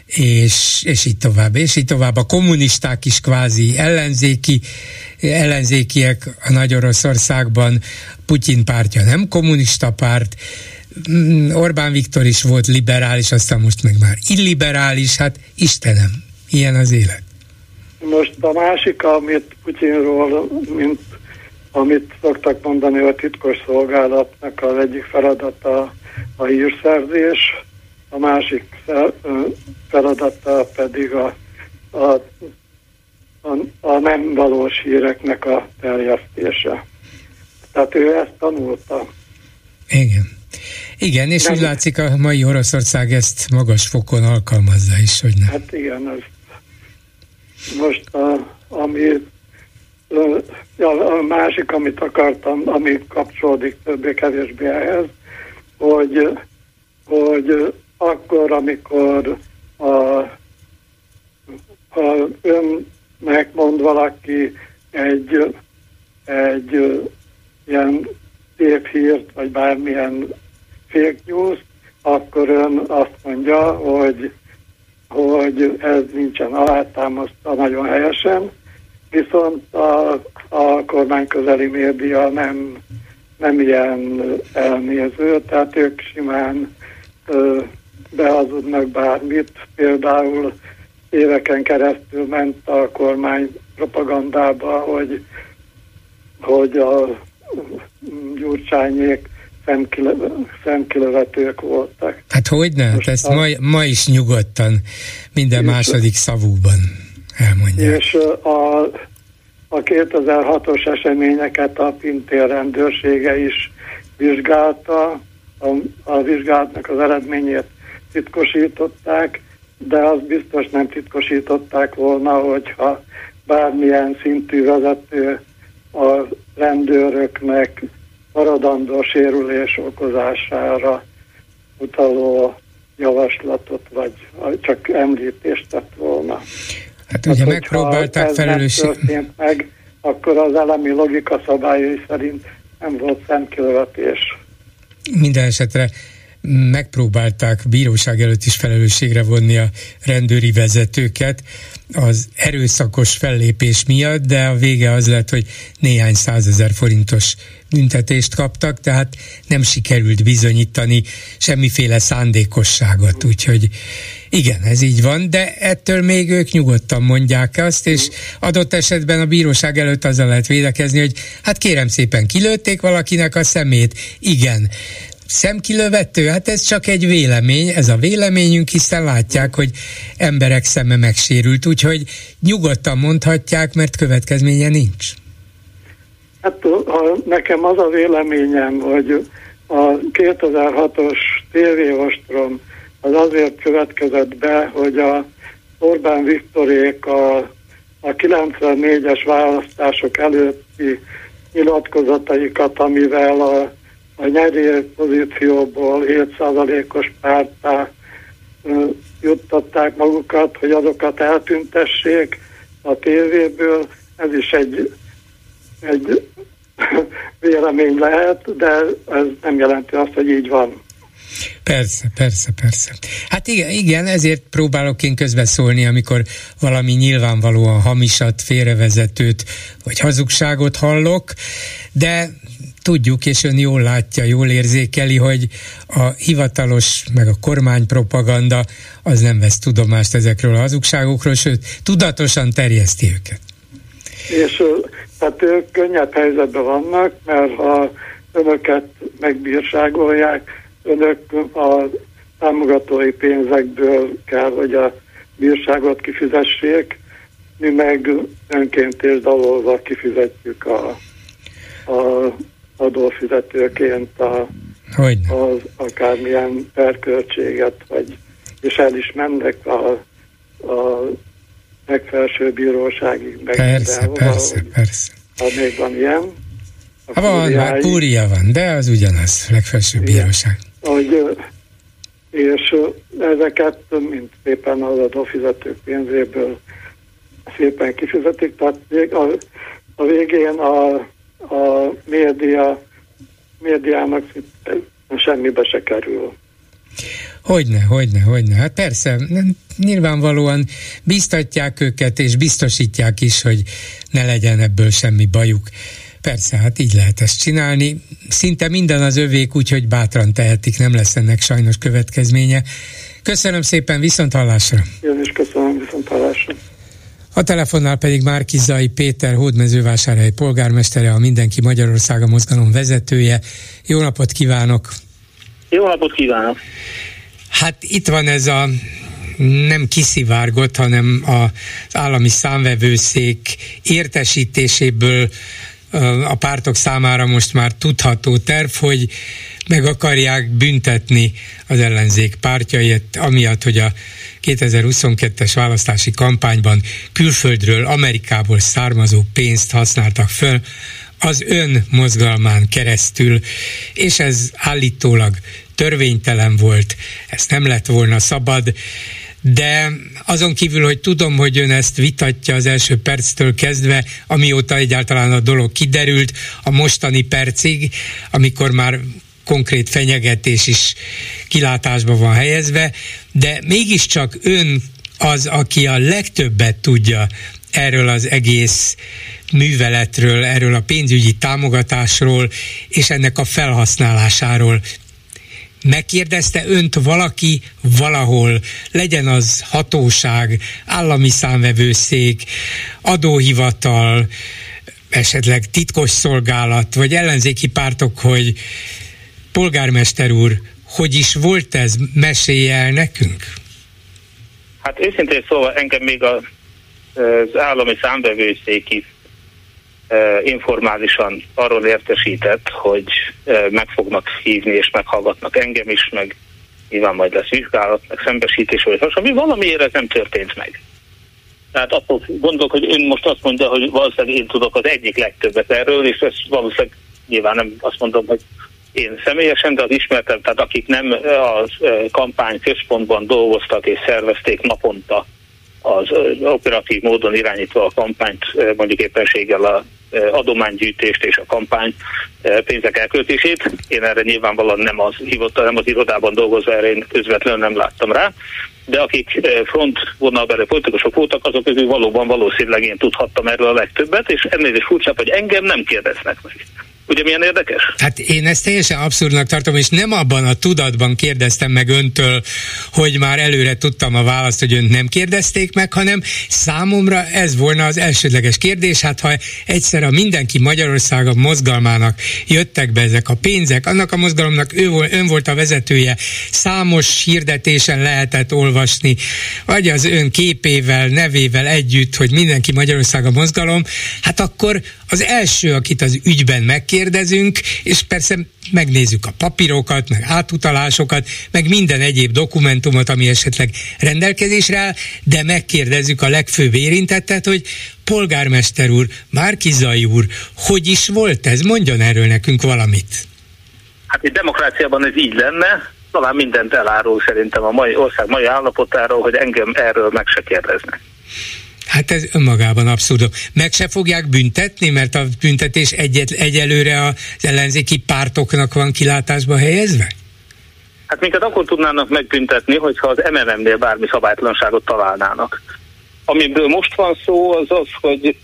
és, és így tovább, és így tovább. A kommunisták is kvázi ellenzéki, ellenzékiek a Nagy Oroszországban, Putyin pártja nem kommunista párt, Mm, Orbán Viktor is volt liberális, aztán most meg már illiberális, hát Istenem, ilyen az élet. Most a másik, amit Putyinról, mint amit szoktak mondani a titkos szolgálatnak az egyik feladata a hírszerzés, a másik feladata pedig a, a, a, a nem valós híreknek a terjesztése. Tehát ő ezt tanulta. Igen. Igen, és De úgy látszik a mai Oroszország ezt magas fokon alkalmazza is, hogy nem. Hát igen, ez most a, ami a másik, amit akartam, ami kapcsolódik többé-kevésbé ehhez, hogy, hogy akkor, amikor a, a önnek mond valaki egy, egy ilyen szép hírt, vagy bármilyen fake news, akkor ön azt mondja, hogy, hogy ez nincsen alátámasztva nagyon helyesen, viszont a, a kormány közeli média nem, nem ilyen elnéző, tehát ők simán ö, behazudnak bármit. Például éveken keresztül ment a kormány propagandába, hogy, hogy a gyurcsányék szemkilövetők voltak. Hát hogy ne? Hát ezt ma, ma is nyugodtan minden második szavúban elmondják. És a, a 2006-os eseményeket a Pintér rendőrsége is vizsgálta, a, a vizsgálatnak az eredményét titkosították, de az biztos nem titkosították volna, hogyha bármilyen szintű vezető a rendőröknek maradandó sérülés okozására utaló javaslatot, vagy csak említést tett volna. Hát ugye hát, megpróbálták felelősség... meg, akkor az elemi logika szabályai szerint nem volt szemkilövetés. Minden esetre megpróbálták bíróság előtt is felelősségre vonni a rendőri vezetőket az erőszakos fellépés miatt, de a vége az lett, hogy néhány százezer forintos büntetést kaptak, tehát nem sikerült bizonyítani semmiféle szándékosságot, úgyhogy igen, ez így van, de ettől még ők nyugodtan mondják azt, és adott esetben a bíróság előtt azzal lehet védekezni, hogy hát kérem szépen kilőtték valakinek a szemét, igen, szemkilövető? Hát ez csak egy vélemény, ez a véleményünk, hiszen látják, hogy emberek szeme megsérült, úgyhogy nyugodtan mondhatják, mert következménye nincs. Hát ha nekem az a véleményem, hogy a 2006-os tévéostrom az azért következett be, hogy a Orbán Viktorék a, a 94-es választások előtti nyilatkozataikat, amivel a a nyerő pozícióból 7%-os pártá juttatták magukat, hogy azokat eltüntessék a tévéből. Ez is egy, egy vélemény lehet, de ez nem jelenti azt, hogy így van. Persze, persze, persze. Hát igen, igen, ezért próbálok én közbeszólni, amikor valami nyilvánvalóan hamisat, félrevezetőt vagy hazugságot hallok, de tudjuk, és ön jól látja, jól érzékeli, hogy a hivatalos, meg a kormánypropaganda az nem vesz tudomást ezekről a hazugságokról, sőt, tudatosan terjeszti őket. És hát ők könnyebb helyzetben vannak, mert ha önöket megbírságolják, önök a támogatói pénzekből kell, hogy a bírságot kifizessék, mi meg önként és dalolva kifizetjük a, a adófizetőként a, az akármilyen perköltséget, vagy, és el is mennek a, a legfelső bíróságig. Meg persze, persze, valahogy, persze. Ha még van ilyen. Ha van, már kúria van, de az ugyanaz, legfelsőbb igen, bíróság. Hogy, és ezeket, mint szépen az adófizetők pénzéből szépen kifizetik, tehát a, a végén a a média, médiának semmibe se kerül. Hogyne, hogyne, hogyne. Hát persze, nyilvánvalóan biztatják őket, és biztosítják is, hogy ne legyen ebből semmi bajuk. Persze, hát így lehet ezt csinálni. Szinte minden az övék, úgyhogy bátran tehetik, nem lesz ennek sajnos következménye. Köszönöm szépen, viszont hallásra. Én is köszönöm, viszont hallásra. A telefonnál pedig Márkizai Péter hódmezővásárhely polgármestere, a Mindenki Magyarországa mozgalom vezetője. Jó napot kívánok! Jó napot kívánok! Hát itt van ez a nem kiszivárgott, hanem az állami számvevőszék értesítéséből a pártok számára most már tudható terv, hogy meg akarják büntetni az ellenzék pártjait, amiatt, hogy a 2022-es választási kampányban külföldről, Amerikából származó pénzt használtak föl az ön mozgalmán keresztül, és ez állítólag törvénytelen volt, ezt nem lett volna szabad, de azon kívül, hogy tudom, hogy ön ezt vitatja az első perctől kezdve, amióta egyáltalán a dolog kiderült, a mostani percig, amikor már konkrét fenyegetés is kilátásba van helyezve, de mégiscsak ön az, aki a legtöbbet tudja erről az egész műveletről, erről a pénzügyi támogatásról és ennek a felhasználásáról. Megkérdezte önt valaki valahol, legyen az hatóság, állami számvevőszék, adóhivatal, esetleg titkos szolgálat, vagy ellenzéki pártok, hogy polgármester úr, hogy is volt ez? Mesélje el nekünk? Hát őszintén szóval engem még az állami számbevőszék is informálisan arról értesített, hogy meg fognak hívni és meghallgatnak engem is, meg nyilván majd lesz vizsgálat, meg szembesítés, vagy hasonló. Valamiért ez nem történt meg. Tehát attól gondolok, hogy ön most azt mondja, hogy valószínűleg én tudok az egyik legtöbbet erről, és ez valószínűleg nyilván nem azt mondom, hogy én személyesen, de az ismertem, tehát akik nem az kampány központban dolgoztak és szervezték naponta az operatív módon irányítva a kampányt, mondjuk éppenséggel a adománygyűjtést és a kampány pénzek elköltését. Én erre nyilvánvalóan nem az hívottam, nem az irodában dolgozva, erre én közvetlenül nem láttam rá. De akik front vonalbeli politikusok voltak, azok közül valóban valószínűleg én tudhattam erről a legtöbbet, és ennél is furcsább, hogy engem nem kérdeznek meg. Ugye milyen érdekes? Hát én ezt teljesen abszurdnak tartom, és nem abban a tudatban kérdeztem meg öntől, hogy már előre tudtam a választ, hogy önt nem kérdezték meg, hanem számomra ez volna az elsődleges kérdés. Hát ha egyszer a mindenki Magyarországa mozgalmának jöttek be ezek a pénzek, annak a mozgalomnak ő, ön volt a vezetője, számos hirdetésen lehetett olvasni, vagy az ön képével, nevével együtt, hogy mindenki Magyarországa mozgalom, hát akkor az első, akit az ügyben megkérdezünk, és persze megnézzük a papírokat, meg átutalásokat, meg minden egyéb dokumentumot, ami esetleg rendelkezésre áll, de megkérdezzük a legfőbb érintettet, hogy polgármester úr, Márkizai úr, hogy is volt ez? Mondjon erről nekünk valamit. Hát egy demokráciában ez így lenne, talán mindent elárul szerintem a mai ország mai állapotáról, hogy engem erről meg se kérdeznek. Hát ez önmagában abszurd. Meg se fogják büntetni, mert a büntetés egyet, egyelőre az ellenzéki pártoknak van kilátásba helyezve? Hát minket akkor tudnának megbüntetni, hogyha az MMM-nél bármi szabálytlanságot találnának. Amiből most van szó, az az, hogy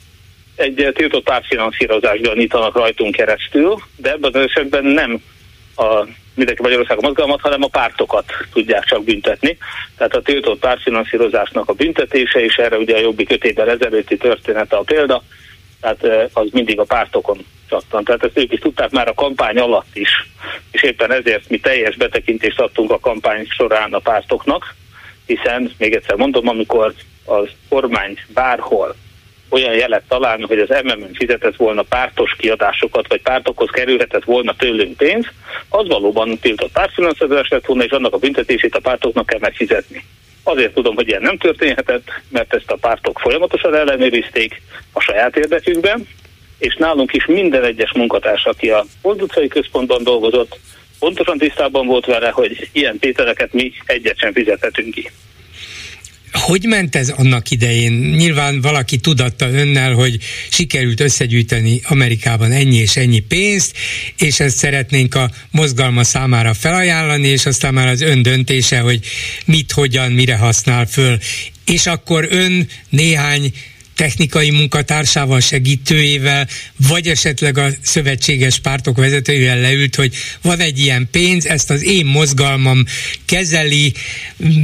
egy tiltott pártfinanszírozást gyanítanak rajtunk keresztül, de ebben az esetben nem a mindenki Magyarországon mozgalmat, hanem a pártokat tudják csak büntetni. Tehát a tiltott pártfinanszírozásnak a büntetése, és erre ugye a jobbik öt évvel ezelőtti története a példa, tehát az mindig a pártokon csattan. Tehát ezt ők is tudták már a kampány alatt is, és éppen ezért mi teljes betekintést adtunk a kampány során a pártoknak, hiszen, még egyszer mondom, amikor az kormány bárhol olyan jelet találni, hogy az MMM fizetett volna pártos kiadásokat, vagy pártokhoz kerülhetett volna tőlünk pénz, az valóban tiltott pártfinanszírozás lett volna, és annak a büntetését a pártoknak kell megfizetni. Azért tudom, hogy ilyen nem történhetett, mert ezt a pártok folyamatosan ellenőrizték a saját érdekükben, és nálunk is minden egyes munkatárs, aki a Old Központban dolgozott, pontosan tisztában volt vele, hogy ilyen tételeket mi egyet sem fizethetünk ki. Hogy ment ez annak idején? Nyilván valaki tudatta önnel, hogy sikerült összegyűjteni Amerikában ennyi és ennyi pénzt, és ezt szeretnénk a mozgalma számára felajánlani, és aztán már az ön döntése, hogy mit, hogyan, mire használ föl. És akkor ön néhány technikai munkatársával, segítőjével, vagy esetleg a szövetséges pártok vezetőjével leült, hogy van egy ilyen pénz, ezt az én mozgalmam kezeli,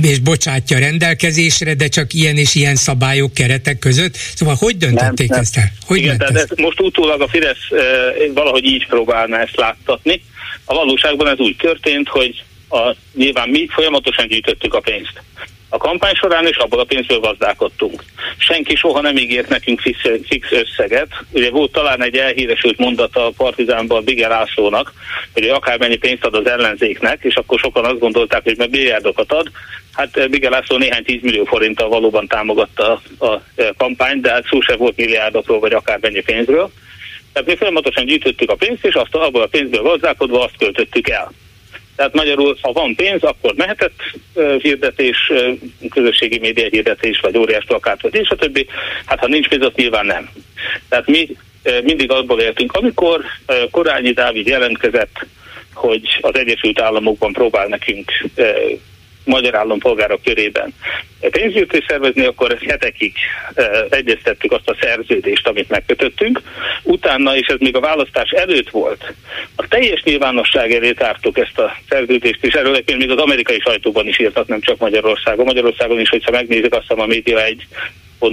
és bocsátja rendelkezésre, de csak ilyen és ilyen szabályok, keretek között. Szóval hogy döntötték nem, ezt el? Hogy Igen, tehát ez? most utólag a Fidesz e, valahogy így próbálna ezt láttatni. A valóságban ez úgy történt, hogy a, nyilván mi folyamatosan gyűjtöttük a pénzt a kampány során, és abból a pénzből gazdálkodtunk. Senki soha nem ígért nekünk fix, fix összeget. Ugye volt talán egy elhíresült mondata a Partizánban Bige Lászlónak, hogy akármennyi pénzt ad az ellenzéknek, és akkor sokan azt gondolták, hogy meg milliárdokat ad. Hát Bige László néhány tízmillió forinttal valóban támogatta a, a kampányt, de hát szó se volt milliárdokról, vagy akármennyi pénzről. Tehát mi folyamatosan gyűjtöttük a pénzt, és azt abból a pénzből gazdálkodva azt költöttük el. Tehát magyarul, ha van pénz, akkor mehetett uh, hirdetés, uh, közösségi média hirdetés, vagy óriás plakát, vagy és a többi. Hát ha nincs pénz, az nyilván nem. Tehát mi uh, mindig abból éltünk, amikor Korányi Dávid jelentkezett, hogy az Egyesült Államokban próbál nekünk magyar állampolgárok körében pénzgyűjtést szervezni, akkor hetekig egyeztettük azt a szerződést, amit megkötöttünk. Utána, és ez még a választás előtt volt, a teljes nyilvánosság elé tártuk ezt a szerződést, és erről még az amerikai sajtóban is írtak, nem csak Magyarországon. Magyarországon is, hogyha megnézik, azt a média egy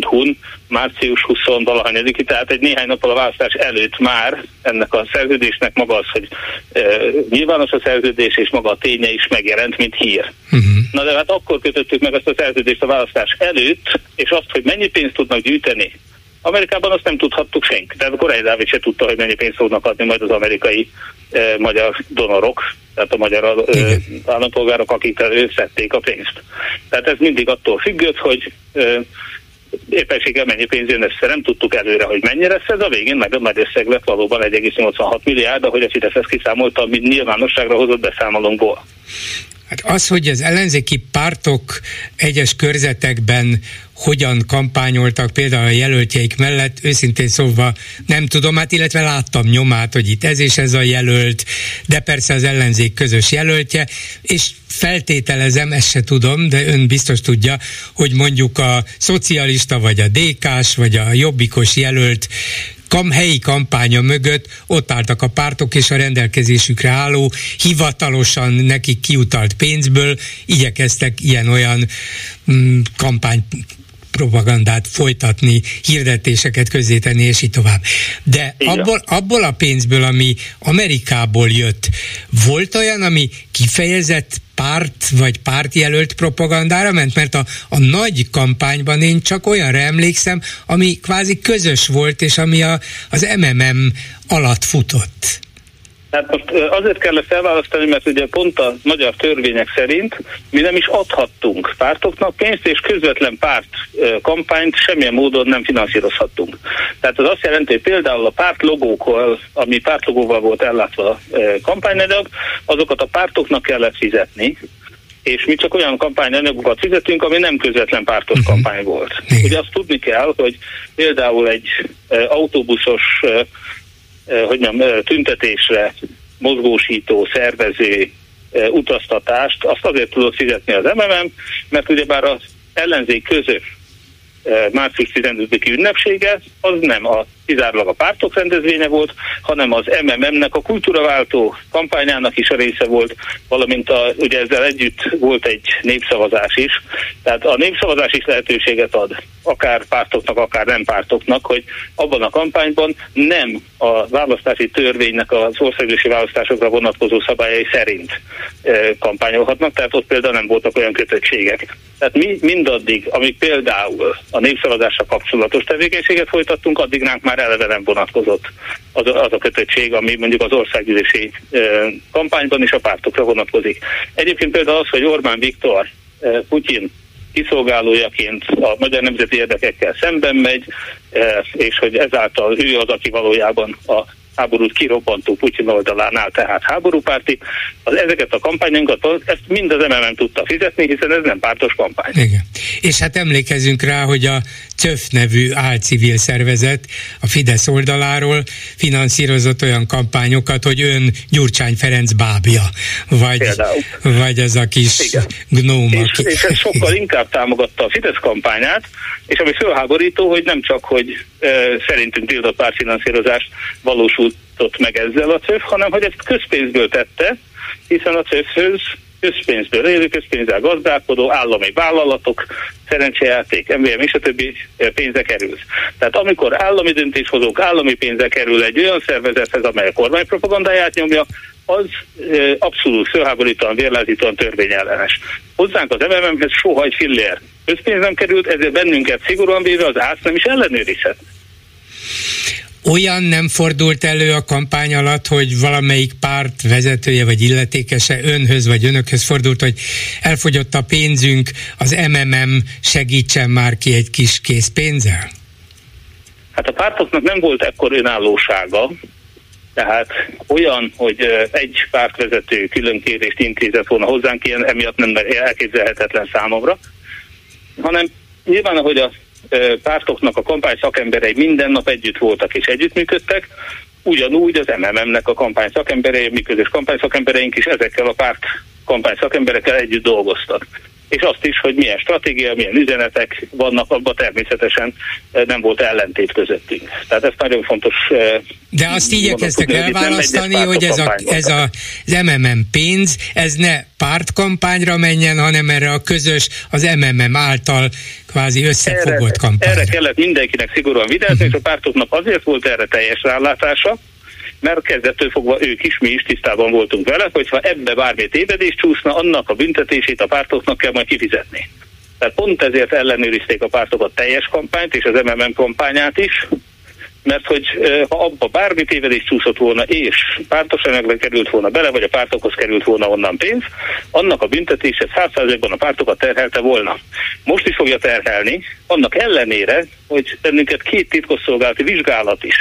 hu március 20 valahányadiki, tehát egy néhány nappal a választás előtt már ennek a szerződésnek maga az, hogy e, nyilvános a szerződés, és maga a ténye is megjelent, mint hír. Uh-huh. Na de hát akkor kötöttük meg ezt a szerződést a választás előtt, és azt, hogy mennyi pénzt tudnak gyűjteni, Amerikában azt nem tudhattuk senki. Tehát Korai Dávid se tudta, hogy mennyi pénzt fognak adni majd az amerikai e, magyar donorok, tehát a magyar e, állampolgárok, akik összették a pénzt. Tehát ez mindig attól függött, hogy e, éppenséggel mennyi pénz jön össze, nem tudtuk előre, hogy mennyire lesz ez, a végén meg a nagy összeg lett valóban 1,86 milliárd, ahogy a Fidesz ezt kiszámolta, mint nyilvánosságra hozott beszámolónkból. Hát az, hogy az ellenzéki pártok egyes körzetekben hogyan kampányoltak például a jelöltjeik mellett, őszintén szólva nem tudom, hát illetve láttam nyomát, hogy itt ez és ez a jelölt, de persze az ellenzék közös jelöltje, és feltételezem, ezt se tudom, de ön biztos tudja, hogy mondjuk a szocialista, vagy a DK-s, vagy a jobbikos jelölt kam, helyi kampánya mögött ott álltak a pártok, és a rendelkezésükre álló, hivatalosan nekik kiutalt pénzből igyekeztek ilyen-olyan mm, kampány propagandát folytatni, hirdetéseket közzétenni, és így tovább. De abból, abból a pénzből, ami Amerikából jött, volt olyan, ami kifejezett párt vagy pártjelölt propagandára ment, mert a, a nagy kampányban én csak olyanra emlékszem, ami kvázi közös volt, és ami a, az MMM alatt futott. Hát most azért kell ezt elválasztani, mert ugye pont a magyar törvények szerint mi nem is adhattunk pártoknak pénzt, és közvetlen párt kampányt semmilyen módon nem finanszírozhattunk. Tehát az azt jelenti, hogy például a párt logókkal, ami pártlogóval volt ellátva a kampányanyag, azokat a pártoknak kellett fizetni, és mi csak olyan kampányanyagokat fizetünk, ami nem közvetlen pártos uh-huh. kampány volt. Ugye azt tudni kell, hogy például egy autóbuszos hogy mondjam, tüntetésre mozgósító, szervező utaztatást, azt azért tudott fizetni az MMM, mert ugyebár az ellenzék közös március 15-i ünnepsége, az nem a kizárólag a pártok rendezvénye volt, hanem az MMM-nek a kultúraváltó kampányának is a része volt, valamint a, ugye ezzel együtt volt egy népszavazás is. Tehát a népszavazás is lehetőséget ad akár pártoknak, akár nem pártoknak, hogy abban a kampányban nem a választási törvénynek az országgyűlési választásokra vonatkozó szabályai szerint e, kampányolhatnak, tehát ott például nem voltak olyan kötöttségek. Tehát mi mindaddig, amíg például a népszavazásra kapcsolatos tevékenységet folytattunk, addig ránk már eleve nem vonatkozott az, az a kötöttség, ami mondjuk az országgyűlési kampányban is a pártokra vonatkozik. Egyébként például az, hogy Orbán Viktor, Putyin kiszolgálójaként a magyar nemzeti érdekekkel szemben megy, és hogy ezáltal ő az, aki valójában a háborút kirobbantó Putyin oldalánál, tehát háborúpárti, az ezeket a kampányunkat, ezt mind az MMM tudta fizetni, hiszen ez nem pártos kampány. Igen. És hát emlékezünk rá, hogy a CÖF nevű álcivil szervezet a Fidesz oldaláról finanszírozott olyan kampányokat, hogy ön Gyurcsány Ferenc bábja, vagy, vagy ez a kis Igen. gnóm. És, és ez sokkal inkább támogatta a Fidesz kampányát, és ami fölháborító, hogy nem csak, hogy e, szerintünk tiltott pártfinanszírozás valósultott meg ezzel a CÖF, hanem hogy ezt közpénzből tette, hiszen a CÖF-höz közpénzből élő, közpénzzel gazdálkodó állami vállalatok, szerencsejáték, MVM és a többi pénze kerül. Tehát amikor állami döntéshozók, állami pénze kerül egy olyan szervezethez, amely a kormány propagandáját nyomja, az abszolút fölháborítóan, vérlázítóan törvényellenes. Hozzánk az MMM-hez soha egy fillér közpénz nem került, ezért bennünket szigorúan véve az ÁSZ nem is ellenőrizhet olyan nem fordult elő a kampány alatt, hogy valamelyik párt vezetője vagy illetékese önhöz vagy önökhöz fordult, hogy elfogyott a pénzünk, az MMM segítsen már ki egy kis készpénzzel? Hát a pártoknak nem volt ekkor önállósága, tehát olyan, hogy egy pártvezető külön kérést intézett volna hozzánk, ilyen emiatt nem elképzelhetetlen számomra, hanem nyilván, ahogy a pártoknak a kampány szakemberei minden nap együtt voltak és együttműködtek, ugyanúgy az MMM-nek a kampány szakemberei, mi közös kampány szakembereink is ezekkel a párt kampány szakemberekkel együtt dolgoztak és azt is, hogy milyen stratégia, milyen üzenetek vannak, abban természetesen eh, nem volt ellentét közöttünk. Tehát ez nagyon fontos. Eh, De azt igyekeztek elválasztani, hogy ez, a, ez a, az MMM pénz, ez ne pártkampányra menjen, hanem erre a közös, az MMM által kvázi összefogott erre, kampányra. Erre kellett mindenkinek szigorúan vigyázni, uh-huh. és a pártoknak azért volt erre teljes rálátása, mert kezdettől fogva ők is, mi is tisztában voltunk vele, hogyha ebbe bármi tévedés csúszna, annak a büntetését a pártoknak kell majd kifizetni. Tehát pont ezért ellenőrizték a pártok a teljes kampányt és az MMM kampányát is, mert hogy ha abba bármi tévedés csúszott volna, és pártos anyagba került volna bele, vagy a pártokhoz került volna onnan pénz, annak a büntetése 100%-ban a pártokat terhelte volna. Most is fogja terhelni, annak ellenére, hogy bennünket két titkosszolgálati vizsgálat is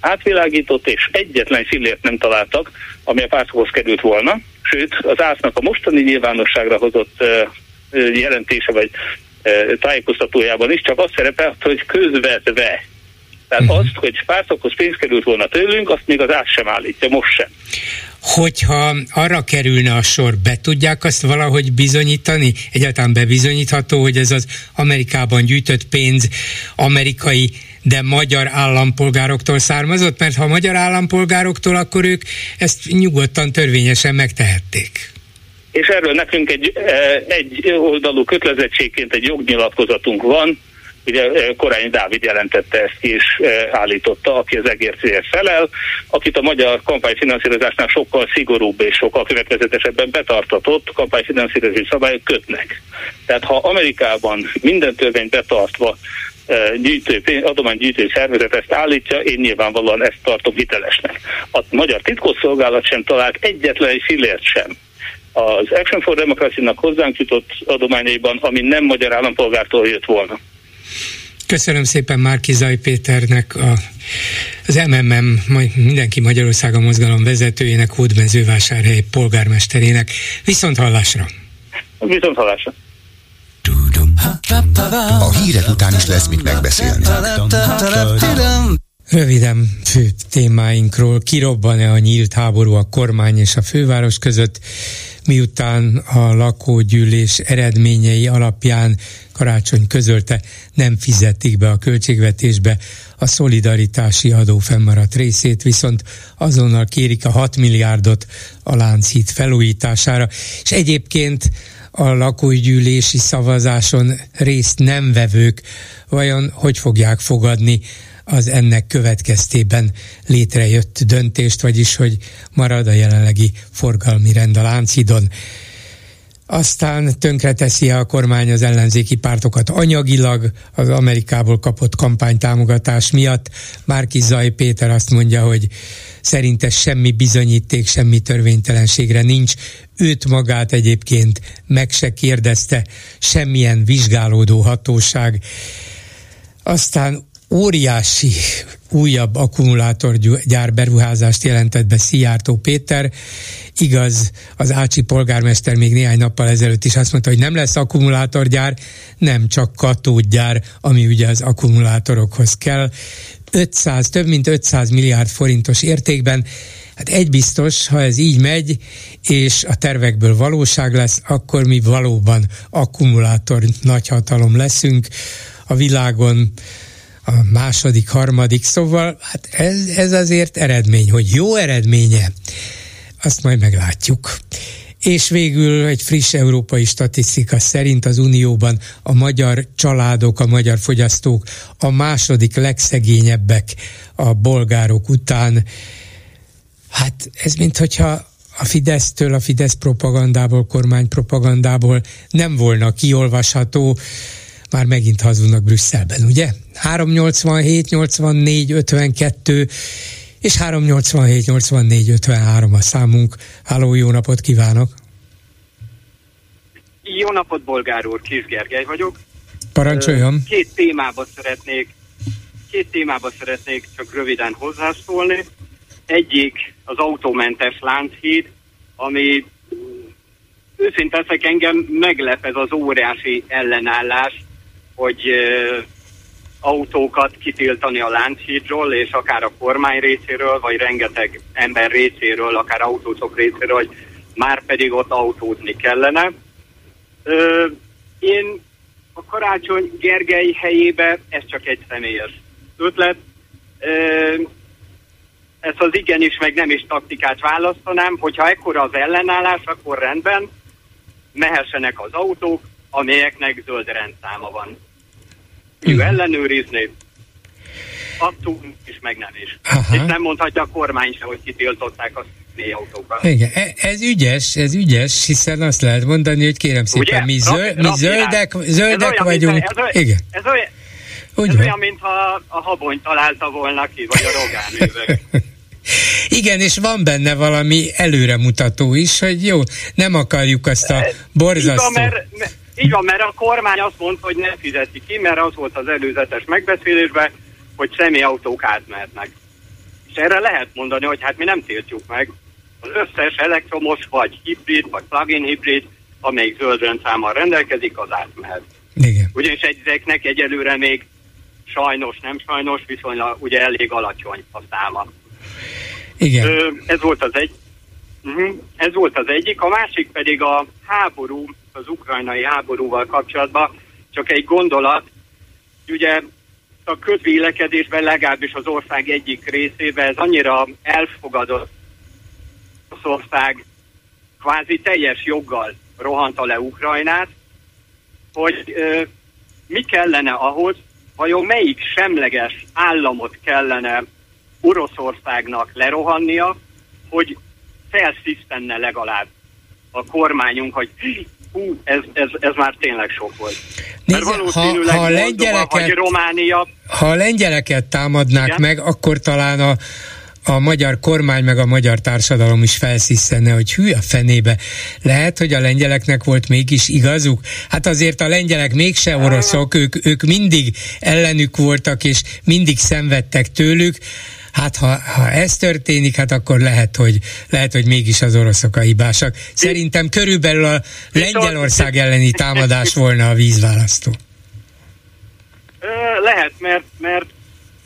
átvilágított, és egyetlen fillért nem találtak, ami a pártokhoz került volna, sőt az ásznak a mostani nyilvánosságra hozott jelentése, vagy tájékoztatójában is csak azt szerepelt, hogy közvetve tehát uh-huh. azt, hogy pártokhoz pénz került volna tőlünk, azt még az át sem állítja, most sem. Hogyha arra kerülne a sor, be tudják azt valahogy bizonyítani? Egyáltalán bebizonyítható, hogy ez az Amerikában gyűjtött pénz amerikai de magyar állampolgároktól származott, mert ha magyar állampolgároktól, akkor ők ezt nyugodtan törvényesen megtehették. És erről nekünk egy, eh, egy oldalú kötelezettségként egy jognyilatkozatunk van, Ugye Korányi Dávid jelentette ezt ki, és állította, aki az egércéért felel, akit a magyar kampányfinanszírozásnál sokkal szigorúbb és sokkal következetesebben betartatott kampányfinanszírozási szabályok kötnek. Tehát ha Amerikában minden törvényt betartva gyűjtő, adománygyűjtő szervezet ezt állítja, én nyilvánvalóan ezt tartom hitelesnek. A magyar titkosszolgálat sem talált egyetlen egy fillért sem az Action for Democracy-nak hozzánk jutott adományaiban, ami nem magyar állampolgártól jött volna. Köszönöm szépen Márki Zaj Péternek, a, az MMM, majd mindenki Magyarországon mozgalom vezetőjének, Hódmezővásárhely polgármesterének. Viszont hallásra! Viszont hallásra! A hírek után is lesz mit megbeszélni. Röviden fő témáinkról. Kirobban-e a nyílt háború a kormány és a főváros között, miután a lakógyűlés eredményei alapján Karácsony közölte, nem fizetik be a költségvetésbe a szolidaritási adó fennmaradt részét, viszont azonnal kérik a 6 milliárdot a Lánchíd felújítására, és egyébként a lakógyűlési szavazáson részt nem vevők vajon hogy fogják fogadni az ennek következtében létrejött döntést, vagyis hogy marad a jelenlegi forgalmi rend a Lánchidon. Aztán tönkreteszi a kormány az ellenzéki pártokat anyagilag az Amerikából kapott kampánytámogatás miatt. Márki Zaj Péter azt mondja, hogy szerinte semmi bizonyíték, semmi törvénytelenségre nincs. Őt magát egyébként meg se kérdezte semmilyen vizsgálódó hatóság. Aztán óriási újabb akkumulátorgyár beruházást jelentett be Szijjártó Péter. Igaz, az Ácsi polgármester még néhány nappal ezelőtt is azt mondta, hogy nem lesz akkumulátorgyár, nem csak katódgyár, ami ugye az akkumulátorokhoz kell. 500, több mint 500 milliárd forintos értékben. Hát egy biztos, ha ez így megy, és a tervekből valóság lesz, akkor mi valóban akkumulátor nagyhatalom leszünk a világon a második, harmadik, szóval hát ez, ez azért eredmény, hogy jó eredménye, azt majd meglátjuk. És végül egy friss európai statisztika szerint az Unióban a magyar családok, a magyar fogyasztók a második legszegényebbek a bolgárok után. Hát ez mint hogyha a Fidesztől, a Fidesz propagandából, kormánypropagandából nem volna kiolvasható, már megint hazudnak Brüsszelben, ugye? 387, 84, 52 és 387, 84, 53 a számunk. Háló, jó napot kívánok! Jó napot, Bolgár úr, Kis Gergely vagyok. Parancsoljon! Két témába szeretnék, két témába szeretnék csak röviden hozzászólni. Egyik az autómentes Lánchíd, ami őszinte leszek engem meglep ez az óriási ellenállás, hogy autókat kitiltani a Lánchídról, és akár a kormány részéről, vagy rengeteg ember részéről, akár autósok részéről, hogy már pedig ott autózni kellene. Ö, én a Karácsony Gergely helyébe, ez csak egy személyes ötlet, ö, ezt az igenis, meg nem is taktikát választanám, hogyha ekkora az ellenállás, akkor rendben, mehessenek az autók, amelyeknek zöld rendszáma van ő hmm. ellenőrizni, adtunk is, meg nem is. Aha. És nem mondhatja a kormány se, hogy kitiltották a autókat. Igen, e, ez ügyes, ez ügyes, hiszen azt lehet mondani, hogy kérem szépen, Ugye? mi, zöld, mi zöldek, zöldek ez olyan, vagyunk. Ez olyan, Igen. Ez olyan, Hogy Ez van? olyan, mintha a habony találta volna ki, vagy a rogán Igen, és van benne valami előremutató is, hogy jó, nem akarjuk azt a borzasztó... Van, mert, így van, mert a kormány azt mondta, hogy nem fizeti ki, mert az volt az előzetes megbeszélésben, hogy személyautók átmehetnek. És erre lehet mondani, hogy hát mi nem tiltjuk meg. Az összes elektromos, vagy hibrid, vagy plug-in hibrid, amelyik zöld rendszámmal rendelkezik, az átmehet. Igen. Ugyanis ezeknek egyelőre még sajnos, nem sajnos, viszonylag ugye elég alacsony a száma. Igen. Ö, ez volt az egy. Uh-huh. Ez volt az egyik, a másik pedig a háború, az ukrajnai háborúval kapcsolatban, csak egy gondolat, ugye a közvélekedésben legalábbis az ország egyik részében ez annyira elfogadott az ország kvázi teljes joggal rohanta le Ukrajnát, hogy ö, mi kellene ahhoz, vajon melyik semleges államot kellene Oroszországnak lerohannia, hogy felszisztenne legalább a kormányunk, hogy hú, ez, ez, ez már tényleg sok volt. Nézze, Mert ha, ha, a lengyeleket, vagy Románia... Ha a lengyeleket támadnák igen? meg, akkor talán a, a magyar kormány meg a magyar társadalom is felszisztenne, hogy hű a fenébe. Lehet, hogy a lengyeleknek volt mégis igazuk? Hát azért a lengyelek mégse oroszok, ők, ők mindig ellenük voltak, és mindig szenvedtek tőlük. Hát ha, ha ez történik, hát akkor lehet, hogy lehet, hogy mégis az oroszok a hibásak. Szerintem körülbelül a Lengyelország elleni támadás volna a vízválasztó. Lehet, mert, mert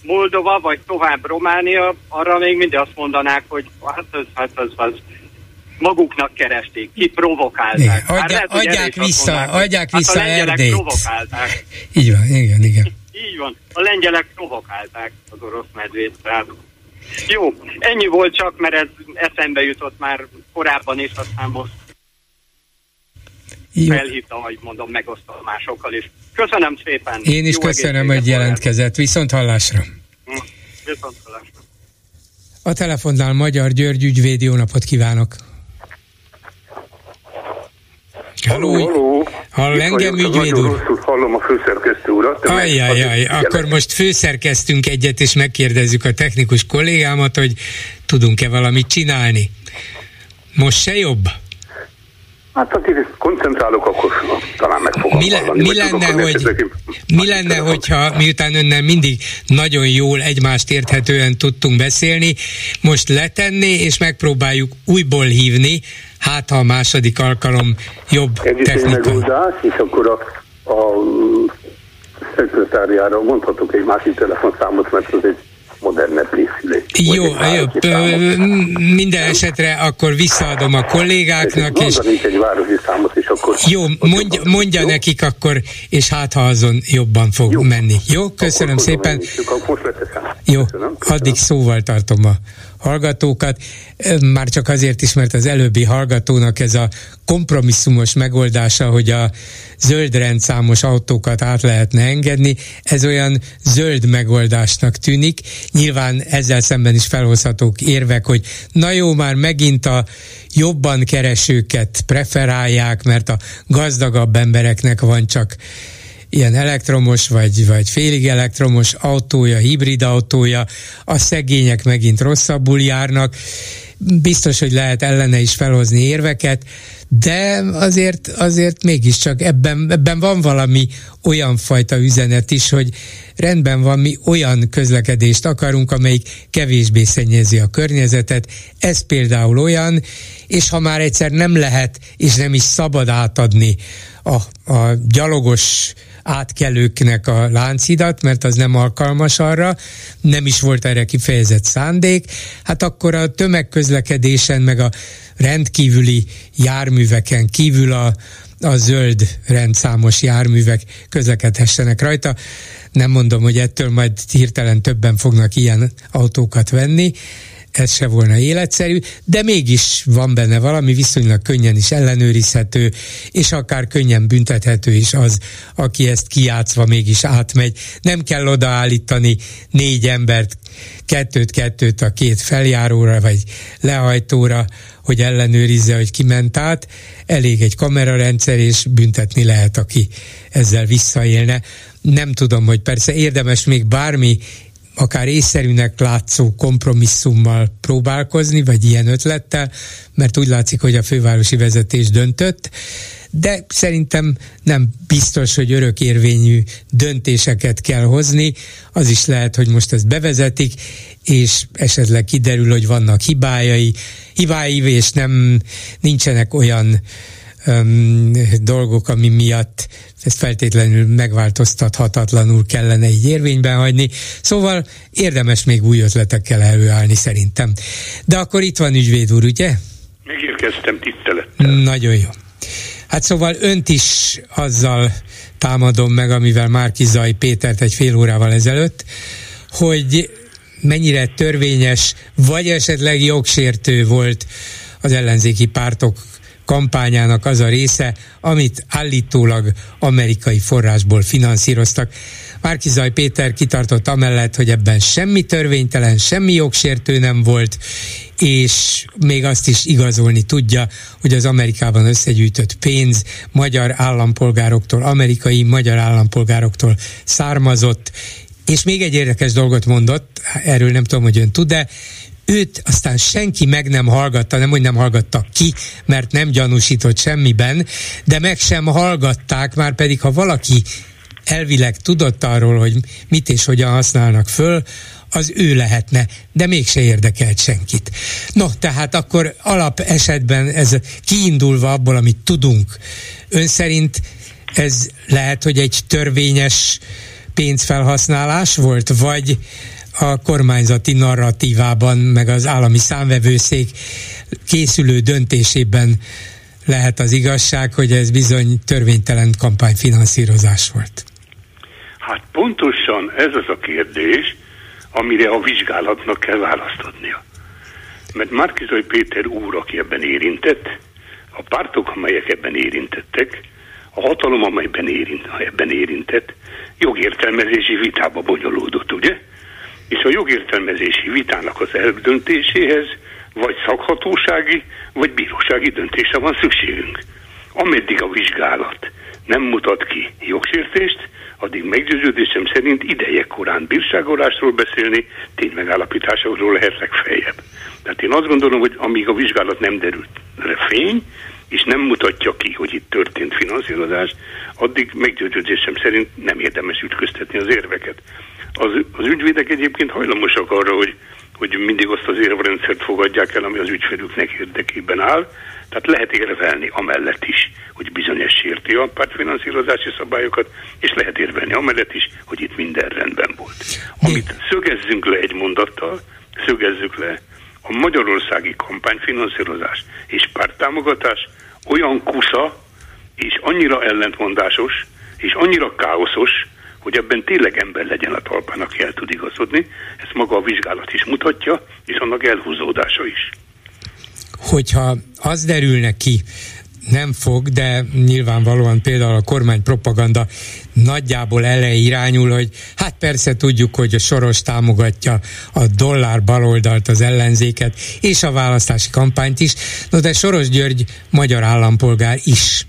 Moldova, vagy tovább Románia, arra még mindig azt mondanák, hogy hát ez, hát ez, ez maguknak keresték, ki provokálták. Adja, lehet, adják vissza, mondják, adják hát vissza Erdélyt. provokálták. Így van, igen, igen. Így van, a lengyelek provokálták az orosz medvét. Tehát. Jó, ennyi volt csak, mert ez eszembe jutott már korábban is, aztán most jó. felhívtam, hogy mondom, megosztom másokkal is. Köszönöm szépen. Én is Jó köszönöm, hogy jelentkezett. Viszont hallásra. Hm. Viszont hallásra. A telefonnál Magyar György ügyvéd, jó napot kívánok! Halló, halló. Hall engem ügyvéd úr? rosszul hallom a főszerkesztő urat. Ajjajjaj, akkor most főszerkeztünk egyet, és megkérdezzük a technikus kollégámat, hogy tudunk-e valamit csinálni. Most se jobb? Hát akit koncentrálok, akkor talán meg fogom mi, le, hallani, mi lenne, tudom, hogy, mi lenne hogyha miután önnel mindig nagyon jól egymást érthetően tudtunk beszélni, most letenné és megpróbáljuk újból hívni, hát ha a második alkalom jobb Egy technika. megoldás, és akkor a, a szekretáriára mondhatok egy másik telefonszámot, mert az egy modernebb. Jó, jó minden esetre akkor visszaadom a kollégáknak. És, egy városi számot, és akkor... Jó, mondja, mondja jó? nekik akkor, és hát ha azon jobban fog jó. menni. Jó, köszönöm akkor szépen. Jó, köszönöm, köszönöm. addig szóval tartom a hallgatókat, már csak azért is, mert az előbbi hallgatónak ez a kompromisszumos megoldása, hogy a zöld rendszámos autókat át lehetne engedni, ez olyan zöld megoldásnak tűnik. Nyilván ezzel szemben is felhozhatók érvek, hogy na jó, már megint a jobban keresőket preferálják, mert a gazdagabb embereknek van csak ilyen elektromos vagy, vagy félig elektromos autója, hibrid autója, a szegények megint rosszabbul járnak. Biztos, hogy lehet ellene is felhozni érveket, de azért, azért mégiscsak ebben, ebben van valami olyan fajta üzenet is, hogy rendben van, mi olyan közlekedést akarunk, amelyik kevésbé szennyezi a környezetet. Ez például olyan, és ha már egyszer nem lehet, és nem is szabad átadni a, a gyalogos átkelőknek a láncidat, mert az nem alkalmas arra, nem is volt erre kifejezett szándék, hát akkor a tömegközlekedésen, meg a rendkívüli járműveken kívül a, a zöld rendszámos járművek közlekedhessenek rajta. Nem mondom, hogy ettől majd hirtelen többen fognak ilyen autókat venni, ez se volna életszerű, de mégis van benne valami viszonylag könnyen is ellenőrizhető, és akár könnyen büntethető is az, aki ezt kiátszva mégis átmegy. Nem kell odaállítani négy embert, kettőt-kettőt a két feljáróra, vagy lehajtóra, hogy ellenőrizze, hogy ki ment át. Elég egy kamerarendszer, és büntetni lehet, aki ezzel visszaélne. Nem tudom, hogy persze érdemes még bármi akár észszerűnek látszó kompromisszummal próbálkozni, vagy ilyen ötlettel, mert úgy látszik, hogy a fővárosi vezetés döntött, de szerintem nem biztos, hogy örökérvényű döntéseket kell hozni. Az is lehet, hogy most ezt bevezetik, és esetleg kiderül, hogy vannak hibájai, hibái, és nem nincsenek olyan öm, dolgok, ami miatt ezt feltétlenül megváltoztathatatlanul kellene így érvényben hagyni. Szóval érdemes még új ötletekkel előállni szerintem. De akkor itt van ügyvéd úr, ugye? Megérkeztem tisztelettel. Nagyon jó. Hát szóval önt is azzal támadom meg, amivel Márki Zaj Pétert egy fél órával ezelőtt, hogy mennyire törvényes, vagy esetleg jogsértő volt az ellenzéki pártok kampányának az a része, amit állítólag amerikai forrásból finanszíroztak. Márkizaj Péter kitartott amellett, hogy ebben semmi törvénytelen, semmi jogsértő nem volt, és még azt is igazolni tudja, hogy az Amerikában összegyűjtött pénz magyar állampolgároktól, amerikai magyar állampolgároktól származott, és még egy érdekes dolgot mondott, erről nem tudom, hogy ön tud, de őt aztán senki meg nem hallgatta, nem hogy nem hallgatta ki, mert nem gyanúsított semmiben, de meg sem hallgatták, már pedig ha valaki elvileg tudott arról, hogy mit és hogyan használnak föl, az ő lehetne, de mégse érdekelt senkit. No, tehát akkor alap esetben ez kiindulva abból, amit tudunk, ön szerint ez lehet, hogy egy törvényes pénzfelhasználás volt, vagy a kormányzati narratívában, meg az állami számvevőszék készülő döntésében lehet az igazság, hogy ez bizony törvénytelen kampányfinanszírozás volt? Hát pontosan ez az a kérdés, amire a vizsgálatnak kell választ adnia. Mert Márkizai Péter úr, aki ebben érintett, a pártok, amelyek ebben érintettek, a hatalom, amelyben érint, ebben érintett, jogértelmezési vitába bonyolódott, ugye? És a jogértelmezési vitának az eldöntéséhez vagy szakhatósági, vagy bírósági döntése van szükségünk. Ameddig a vizsgálat nem mutat ki jogsértést, addig meggyőződésem szerint ideje korán bírságolásról beszélni, ténymegállapításokról lehet legfeljebb. Tehát én azt gondolom, hogy amíg a vizsgálat nem derült fény, és nem mutatja ki, hogy itt történt finanszírozás, addig meggyőződésem szerint nem érdemes ütköztetni az érveket. Az, az ügyvédek egyébként hajlamosak arra, hogy, hogy mindig azt az érvrendszert fogadják el, ami az ügyfelüknek érdekében áll. Tehát lehet érvelni amellett is, hogy bizonyos sérti a pártfinanszírozási szabályokat, és lehet érvelni amellett is, hogy itt minden rendben volt. Amit szögezzünk le egy mondattal, szögezzük le, a magyarországi kampányfinanszírozás és párttámogatás olyan kusza, és annyira ellentmondásos, és annyira káoszos, hogy ebben tényleg ember legyen a talpán, aki el tud igazodni. Ezt maga a vizsgálat is mutatja, és annak elhúzódása is. Hogyha az derülne ki, nem fog, de nyilvánvalóan például a kormány propaganda nagyjából ele irányul, hogy hát persze tudjuk, hogy a Soros támogatja a dollár baloldalt, az ellenzéket, és a választási kampányt is, no de Soros György magyar állampolgár is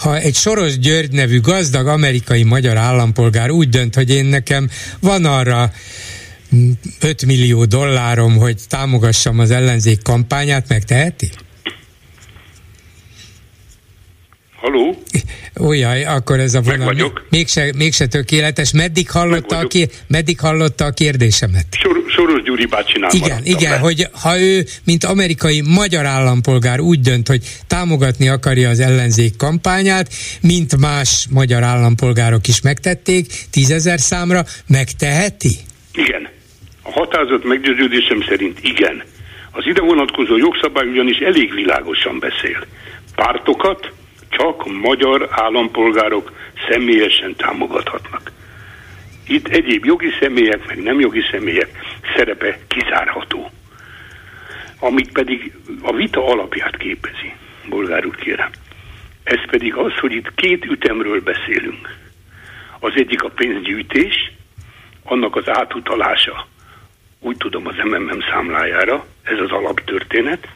ha egy Soros György nevű gazdag amerikai magyar állampolgár úgy dönt, hogy én nekem van arra 5 millió dollárom, hogy támogassam az ellenzék kampányát, megteheti? Haló? Ujjaj, akkor ez a vonal még, mégse, mégse tökéletes. Meddig hallotta, a, kér, meddig hallotta a kérdésemet? Sor, Soros Gyuri bácsinál Igen, igen, le. hogy ha ő, mint amerikai magyar állampolgár úgy dönt, hogy támogatni akarja az ellenzék kampányát, mint más magyar állampolgárok is megtették, tízezer számra, megteheti? Igen. A határozat meggyőződésem szerint igen. Az ide vonatkozó jogszabály ugyanis elég világosan beszél. Pártokat, csak magyar állampolgárok személyesen támogathatnak. Itt egyéb jogi személyek, meg nem jogi személyek szerepe kizárható. amit pedig a vita alapját képezi, bolgár úr kérem. Ez pedig az, hogy itt két ütemről beszélünk. Az egyik a pénzgyűjtés, annak az átutalása, úgy tudom az MMM számlájára, ez az alaptörténet,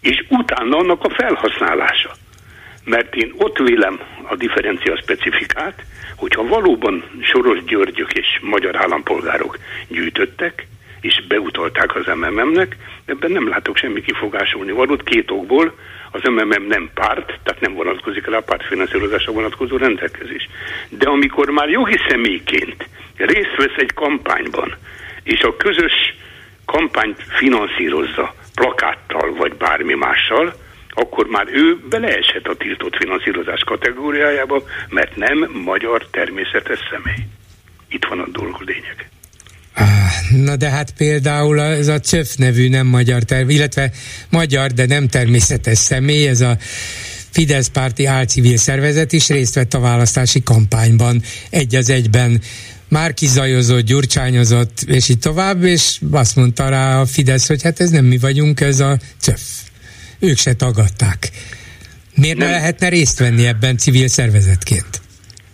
és utána annak a felhasználása. Mert én ott vélem a differencia specifikát, hogyha valóban Soros Györgyök és magyar állampolgárok gyűjtöttek, és beutalták az MMM-nek, ebben nem látok semmi kifogásolni valót két okból. Az MMM nem párt, tehát nem vonatkozik rá a pártfinanszírozásra vonatkozó rendelkezés. De amikor már jogi személyként részt vesz egy kampányban, és a közös kampányt finanszírozza plakáttal vagy bármi mással, akkor már ő beleeshet a tiltott finanszírozás kategóriájába, mert nem magyar természetes személy. Itt van a dolog lényeg. Na de hát például ez a CÖF nevű nem magyar terv, illetve magyar, de nem természetes személy, ez a Fidesz párti álcivil szervezet is részt vett a választási kampányban egy az egyben már kizajozott, gyurcsányozott, és így tovább, és azt mondta rá a Fidesz, hogy hát ez nem mi vagyunk, ez a CÖF. Ők se tagadták. Miért nem. ne lehetne részt venni ebben civil szervezetként?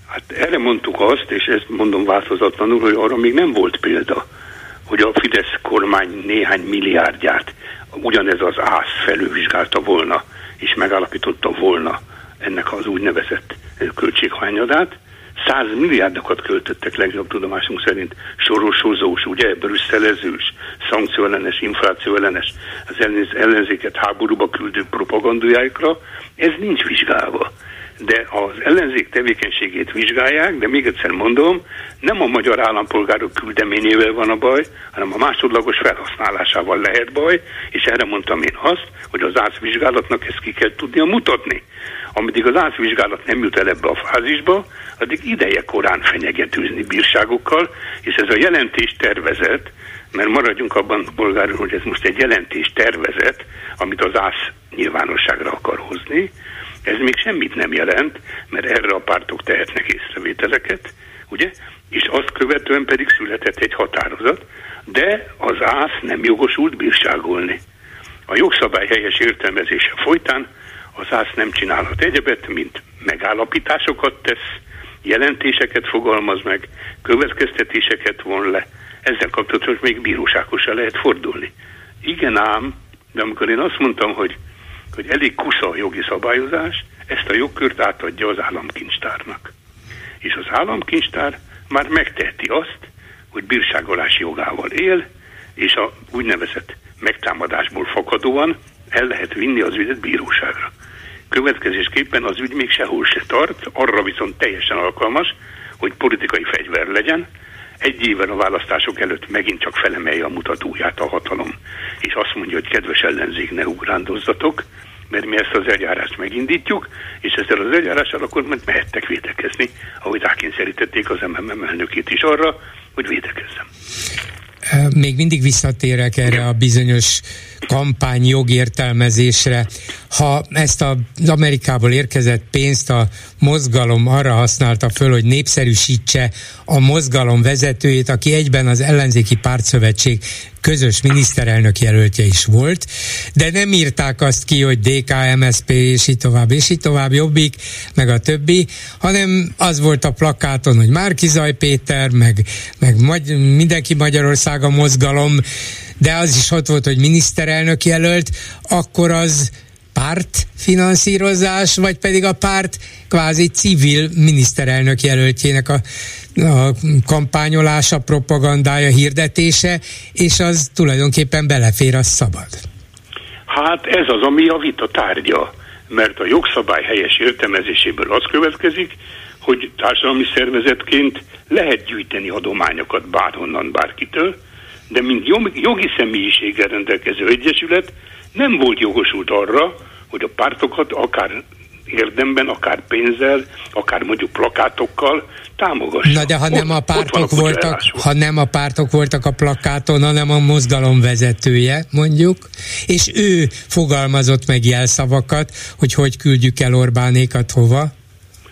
Hát erre mondtuk azt, és ezt mondom változatlanul, hogy arra még nem volt példa, hogy a Fidesz kormány néhány milliárdját ugyanez az ász felülvizsgálta volna, és megállapította volna ennek az úgynevezett költséghányadát. 100 milliárdokat költöttek legjobb tudomásunk szerint. Sorosozós, ugye, brüsszelezős, szankcióellenes, inflációellenes, az ellenzéket háborúba küldő propagandájákra, ez nincs vizsgálva. De az ellenzék tevékenységét vizsgálják, de még egyszer mondom, nem a magyar állampolgárok küldeményével van a baj, hanem a másodlagos felhasználásával lehet baj, és erre mondtam én azt, hogy az ászvizsgálatnak ezt ki kell tudnia mutatni. Ameddig az ászvizsgálat nem jut el ebbe a fázisba, addig ideje korán fenyegetőzni bírságokkal, és ez a jelentés tervezet, mert maradjunk abban, polgár hogy ez most egy jelentés tervezet, amit az ász nyilvánosságra akar hozni, ez még semmit nem jelent, mert erre a pártok tehetnek észrevételeket, ugye? És azt követően pedig született egy határozat, de az ász nem jogosult bírságolni. A jogszabály helyes értelmezése folytán az ász nem csinálhat egyebet, mint megállapításokat tesz, jelentéseket fogalmaz meg, következtetéseket von le. Ezzel kapcsolatban még bíróságosra lehet fordulni. Igen ám, de amikor én azt mondtam, hogy hogy elég kusza a jogi szabályozás, ezt a jogkört átadja az államkincstárnak. És az államkincstár már megteheti azt, hogy bírságolási jogával él, és a úgynevezett megtámadásból fakadóan el lehet vinni az ügyet bíróságra. Következésképpen az ügy még sehol se tart, arra viszont teljesen alkalmas, hogy politikai fegyver legyen, egy évvel a választások előtt megint csak felemelje a mutatóját a hatalom, és azt mondja, hogy kedves ellenzék, ne ugrándozzatok, mert mi ezt az eljárást megindítjuk, és ezzel az eljárással akkor mehettek védekezni, ahogy rákényszerítették az MMM elnökét is arra, hogy védekezzem. Még mindig visszatérek erre a bizonyos kampány jogértelmezésre. Ha ezt az Amerikából érkezett pénzt a mozgalom arra használta föl, hogy népszerűsítse a mozgalom vezetőjét, aki egyben az ellenzéki pártszövetség közös miniszterelnök jelöltje is volt, de nem írták azt ki, hogy DK, MSP, és így tovább, és így tovább, Jobbik, meg a többi, hanem az volt a plakáton, hogy Márkizaj Péter, meg, meg magy- mindenki Magyarország a mozgalom, de az is ott volt, hogy miniszterelnök jelölt, akkor az pártfinanszírozás, vagy pedig a párt kvázi civil miniszterelnök jelöltjének a, a kampányolása, propagandája, hirdetése, és az tulajdonképpen belefér, az szabad. Hát ez az, ami a vita tárgya, mert a jogszabály helyes értelmezéséből az következik, hogy társadalmi szervezetként lehet gyűjteni adományokat bárhonnan, bárkitől, de mint jogi személyiséggel rendelkező egyesület nem volt jogosult arra, hogy a pártokat akár érdemben, akár pénzzel, akár mondjuk plakátokkal támogassa. Na de ha nem a pártok voltak, ha nem a pártok voltak a plakáton, hanem a mozgalom vezetője, mondjuk, és ő fogalmazott meg jelszavakat, hogy hogy küldjük el Orbánékat hova,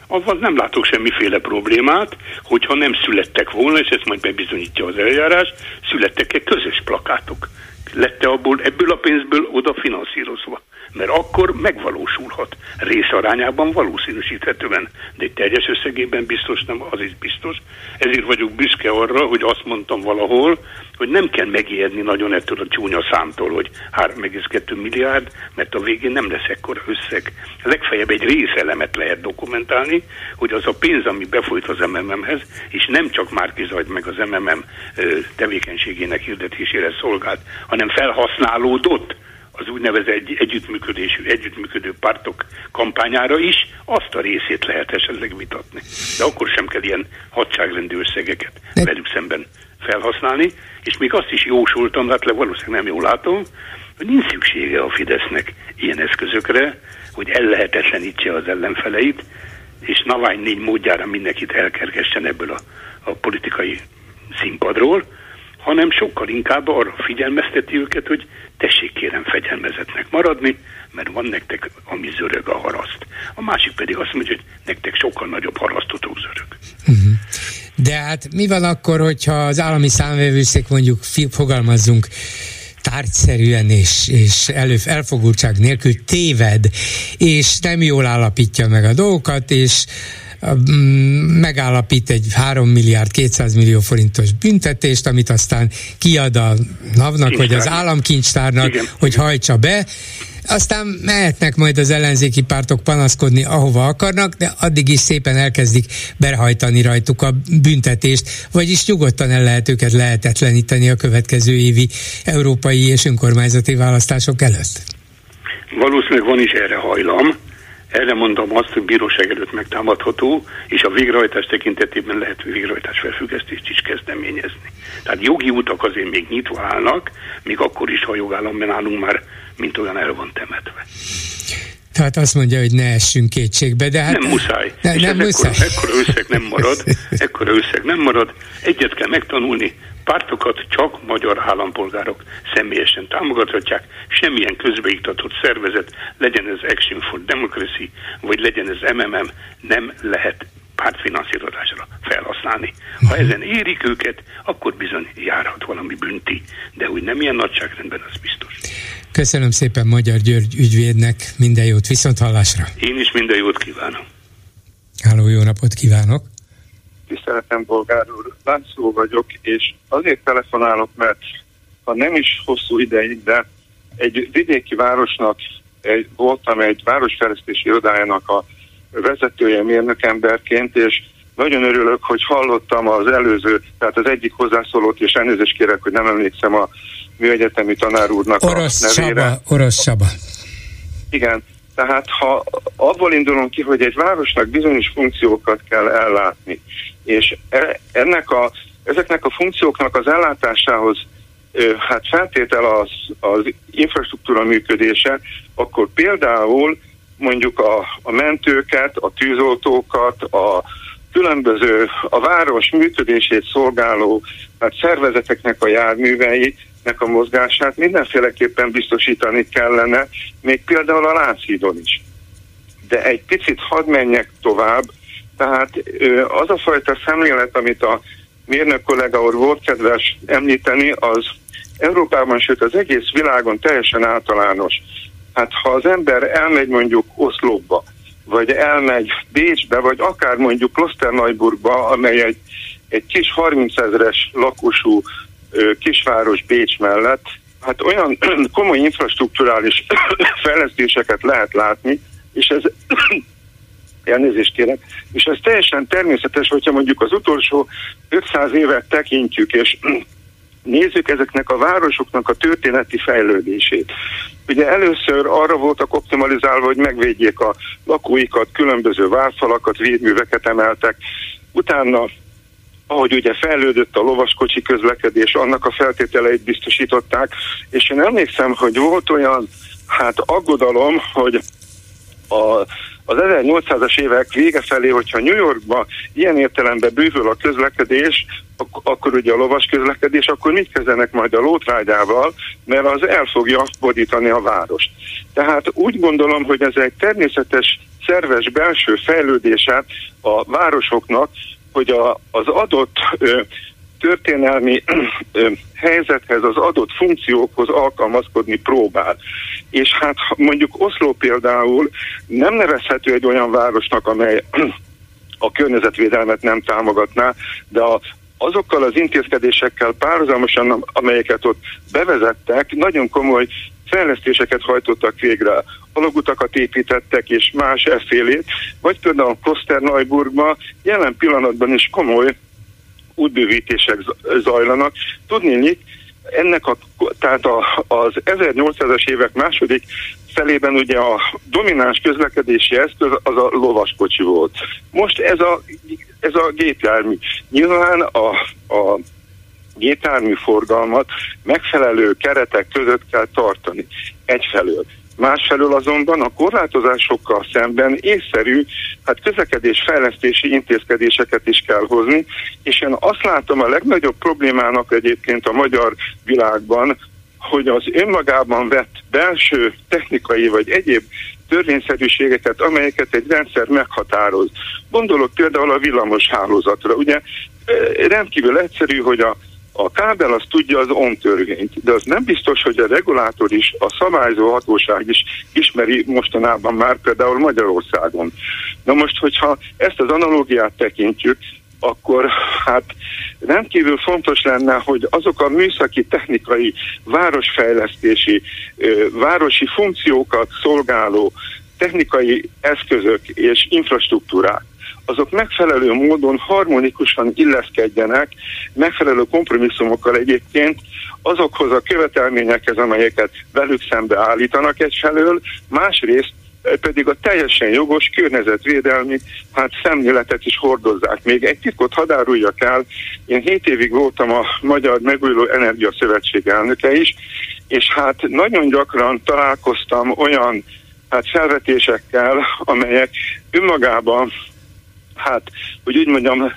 avval nem látok semmiféle problémát, hogyha nem születtek volna, és ezt majd bebizonyítja az eljárás, születtek-e közös plakátok. Lette abból, ebből a pénzből oda finanszírozva mert akkor megvalósulhat. Részarányában valószínűsíthetően, de teljes összegében biztos nem, az is biztos. Ezért vagyok büszke arra, hogy azt mondtam valahol, hogy nem kell megijedni nagyon ettől a csúnya számtól, hogy 3,2 milliárd, mert a végén nem lesz ekkora összeg. Legfeljebb egy részelemet lehet dokumentálni, hogy az a pénz, ami befolyt az MMM-hez, és nem csak Márkizajt meg az MMM tevékenységének hirdetésére szolgált, hanem felhasználódott az úgynevezett egy, együttműködésű, együttműködő pártok kampányára is, azt a részét lehet esetleg vitatni. De akkor sem kell ilyen hadságrendű összegeket De... velük szemben felhasználni, és még azt is jósoltam, hát le valószínűleg nem jól látom, hogy nincs szüksége a Fidesznek ilyen eszközökre, hogy ellehetetlenítse az ellenfeleit, és Navány négy módjára mindenkit elkergessen ebből a, a politikai színpadról, hanem sokkal inkább arra figyelmezteti őket, hogy tessék kérem fegyelmezetnek maradni, mert van nektek, ami zörög a haraszt. A másik pedig azt mondja, hogy nektek sokkal nagyobb harasztotok zörög. Uh-huh. De hát mi van akkor, hogyha az állami számvevőszék mondjuk fogalmazzunk tárgyszerűen és, és elő, elfogultság nélkül téved, és nem jól állapítja meg a dolgokat, és megállapít egy 3 milliárd 200 millió forintos büntetést, amit aztán kiad a NAV-nak, vagy az államkincstárnak, Igen. hogy hajtsa be, aztán mehetnek majd az ellenzéki pártok panaszkodni, ahova akarnak, de addig is szépen elkezdik berhajtani rajtuk a büntetést, vagyis nyugodtan el lehet őket lehetetleníteni a következő évi európai és önkormányzati választások előtt. Valószínűleg van is erre hajlam, erre mondom azt, hogy bíróság előtt megtámadható, és a végrehajtás tekintetében lehet végrehajtás felfüggesztést is kezdeményezni. Tehát jogi utak azért még nyitva állnak, még akkor is, ha jogállamban állunk már, mint olyan el van temetve. Tehát azt mondja, hogy ne essünk kétségbe, de hát... Nem muszáj. Ne, és nem muszáj. Ekkora, ekkora összeg nem marad, ekkora összeg nem marad. Egyet kell megtanulni, pártokat csak magyar állampolgárok személyesen támogathatják, semmilyen közbeiktatott szervezet, legyen ez Action for Democracy, vagy legyen ez MMM, nem lehet pártfinanszírozásra felhasználni. Ha mhm. ezen érik őket, akkor bizony járhat valami bünti, de hogy nem ilyen nagyságrendben, az biztos. Köszönöm szépen Magyar György ügyvédnek, minden jót, viszont hallásra. Én is minden jót kívánok. Háló, jó napot kívánok! Tiszteletem, bolgár úr, László vagyok, és azért telefonálok, mert ha nem is hosszú ideig, de egy vidéki városnak egy, voltam egy városfejlesztési irodájának a vezetője mérnökemberként, és nagyon örülök, hogy hallottam az előző, tehát az egyik hozzászólót, és elnézést kérek, hogy nem emlékszem a műegyetemi tanár úrnak Orosz a nevére. Csaba, Orosz Csaba. Igen, tehát ha abból indulunk ki, hogy egy városnak bizonyos funkciókat kell ellátni, és e, ennek a, ezeknek a funkcióknak az ellátásához hát feltétel az, az infrastruktúra működése, akkor például mondjuk a, a mentőket, a tűzoltókat, a különböző a város működését szolgáló hát szervezeteknek a járműveit, a mozgását mindenféleképpen biztosítani kellene, még például a Lánchídon is. De egy picit hadd menjek tovább, tehát az a fajta szemlélet, amit a mérnök kollega úr volt kedves említeni, az Európában, sőt az egész világon teljesen általános. Hát ha az ember elmegy mondjuk Oszlóba, vagy elmegy Bécsbe, vagy akár mondjuk Klosterneuburgba, amely egy, egy kis 30 ezeres lakosú kisváros Bécs mellett, hát olyan komoly infrastruktúrális fejlesztéseket lehet látni, és ez elnézést kérek, és ez teljesen természetes, hogyha mondjuk az utolsó 500 évet tekintjük, és nézzük ezeknek a városoknak a történeti fejlődését. Ugye először arra voltak optimalizálva, hogy megvédjék a lakóikat, különböző várfalakat, védműveket emeltek, utána ahogy ugye fejlődött a lovaskocsi közlekedés, annak a feltételeit biztosították, és én emlékszem, hogy volt olyan hát aggodalom, hogy a az 1800-as évek vége felé, hogyha New Yorkba ilyen értelemben bővül a közlekedés, ak- akkor ugye a lovas közlekedés, akkor mit kezdenek majd a lótrágyával, mert az el fogja bodítani a várost. Tehát úgy gondolom, hogy ez egy természetes, szerves belső fejlődése a városoknak, hogy a, az adott ö, történelmi helyzethez, az adott funkciókhoz alkalmazkodni próbál. És hát mondjuk Oszló például nem nevezhető egy olyan városnak, amely a környezetvédelmet nem támogatná, de a azokkal az intézkedésekkel párhuzamosan, amelyeket ott bevezettek, nagyon komoly fejlesztéseket hajtottak végre, alagutakat építettek és más effélét, vagy például Klosterneuburgban jelen pillanatban is komoly útbővítések zajlanak. Tudni, ennek a, tehát a, az 1800-as évek második felében ugye a domináns közlekedési eszköz az a lovaskocsi volt. Most ez a, ez a gépjármű. Nyilván a, a gépjármű forgalmat megfelelő keretek között kell tartani. Egyfelől. Másfelől azonban a korlátozásokkal szemben észszerű, hát közlekedés fejlesztési intézkedéseket is kell hozni, és én azt látom a legnagyobb problémának egyébként a magyar világban, hogy az önmagában vett belső technikai vagy egyéb törvényszerűségeket, amelyeket egy rendszer meghatároz. Gondolok például a villamos hálózatra. Ugye rendkívül egyszerű, hogy a a kábel az tudja az ON törvényt, de az nem biztos, hogy a regulátor is, a szabályzó hatóság is ismeri mostanában már például Magyarországon. Na most, hogyha ezt az analógiát tekintjük, akkor hát rendkívül fontos lenne, hogy azok a műszaki, technikai, városfejlesztési, városi funkciókat szolgáló technikai eszközök és infrastruktúrák, azok megfelelő módon harmonikusan illeszkedjenek, megfelelő kompromisszumokkal egyébként azokhoz a követelményekhez, amelyeket velük szembe állítanak egyfelől, másrészt pedig a teljesen jogos környezetvédelmi hát szemléletet is hordozzák. Még egy titkot hadáruljak el, én 7 évig voltam a Magyar Megújuló Energia Szövetség elnöke is, és hát nagyon gyakran találkoztam olyan hát felvetésekkel, amelyek önmagában, hát, hogy úgy mondjam,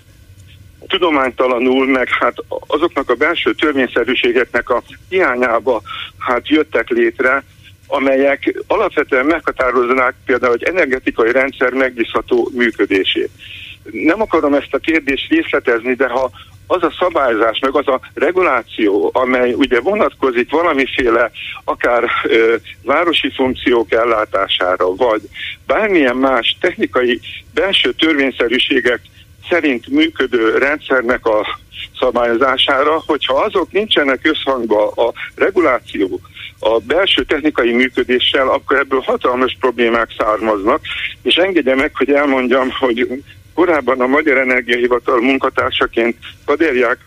tudománytalanul, meg hát azoknak a belső törvényszerűségeknek a hiányába hát jöttek létre, amelyek alapvetően meghatároznák például egy energetikai rendszer megbízható működését. Nem akarom ezt a kérdést részletezni, de ha az a szabályzás, meg az a reguláció, amely ugye vonatkozik valamiféle akár ö, városi funkciók ellátására, vagy bármilyen más technikai belső törvényszerűségek szerint működő rendszernek a szabályozására, hogyha azok nincsenek összhangba a reguláció, a belső technikai működéssel, akkor ebből hatalmas problémák származnak, és engedje meg, hogy elmondjam, hogy korábban a Magyar Energiahivatal munkatársaként Kaderják,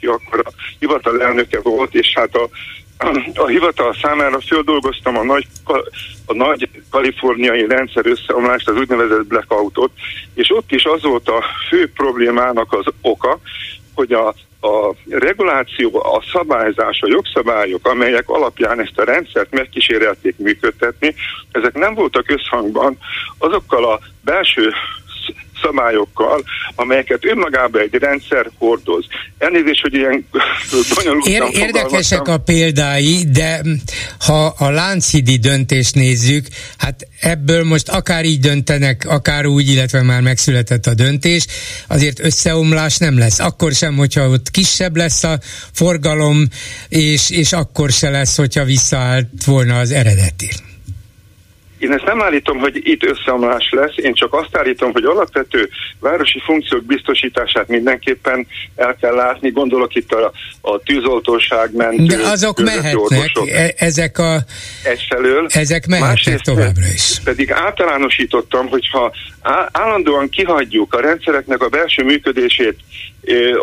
ki akkor a hivatal elnöke volt, és hát a, a hivatal számára földolgoztam a nagy, a nagy kaliforniai rendszer összeomlást, az úgynevezett blackoutot, és ott is az volt a fő problémának az oka, hogy a a reguláció, a szabályzás, a jogszabályok, amelyek alapján ezt a rendszert megkísérelték működtetni, ezek nem voltak összhangban azokkal a belső szabályokkal, amelyeket önmagában egy rendszer hordoz. Elnézést, hogy ilyen Ér- Érdekesek a példái, de ha a Lánchidi döntést nézzük, hát ebből most akár így döntenek, akár úgy, illetve már megszületett a döntés, azért összeomlás nem lesz. Akkor sem, hogyha ott kisebb lesz a forgalom, és, és akkor se lesz, hogyha visszaállt volna az eredeti. Én ezt nem állítom, hogy itt összeomlás lesz, én csak azt állítom, hogy alapvető városi funkciók biztosítását mindenképpen el kell látni. Gondolok itt a, a tűzoltóság mentő. De azok mehetnek, e- ezek a... Egyfelől. Ezek mehetnek Másrészt továbbra is. Pedig általánosítottam, hogyha állandóan kihagyjuk a rendszereknek a belső működését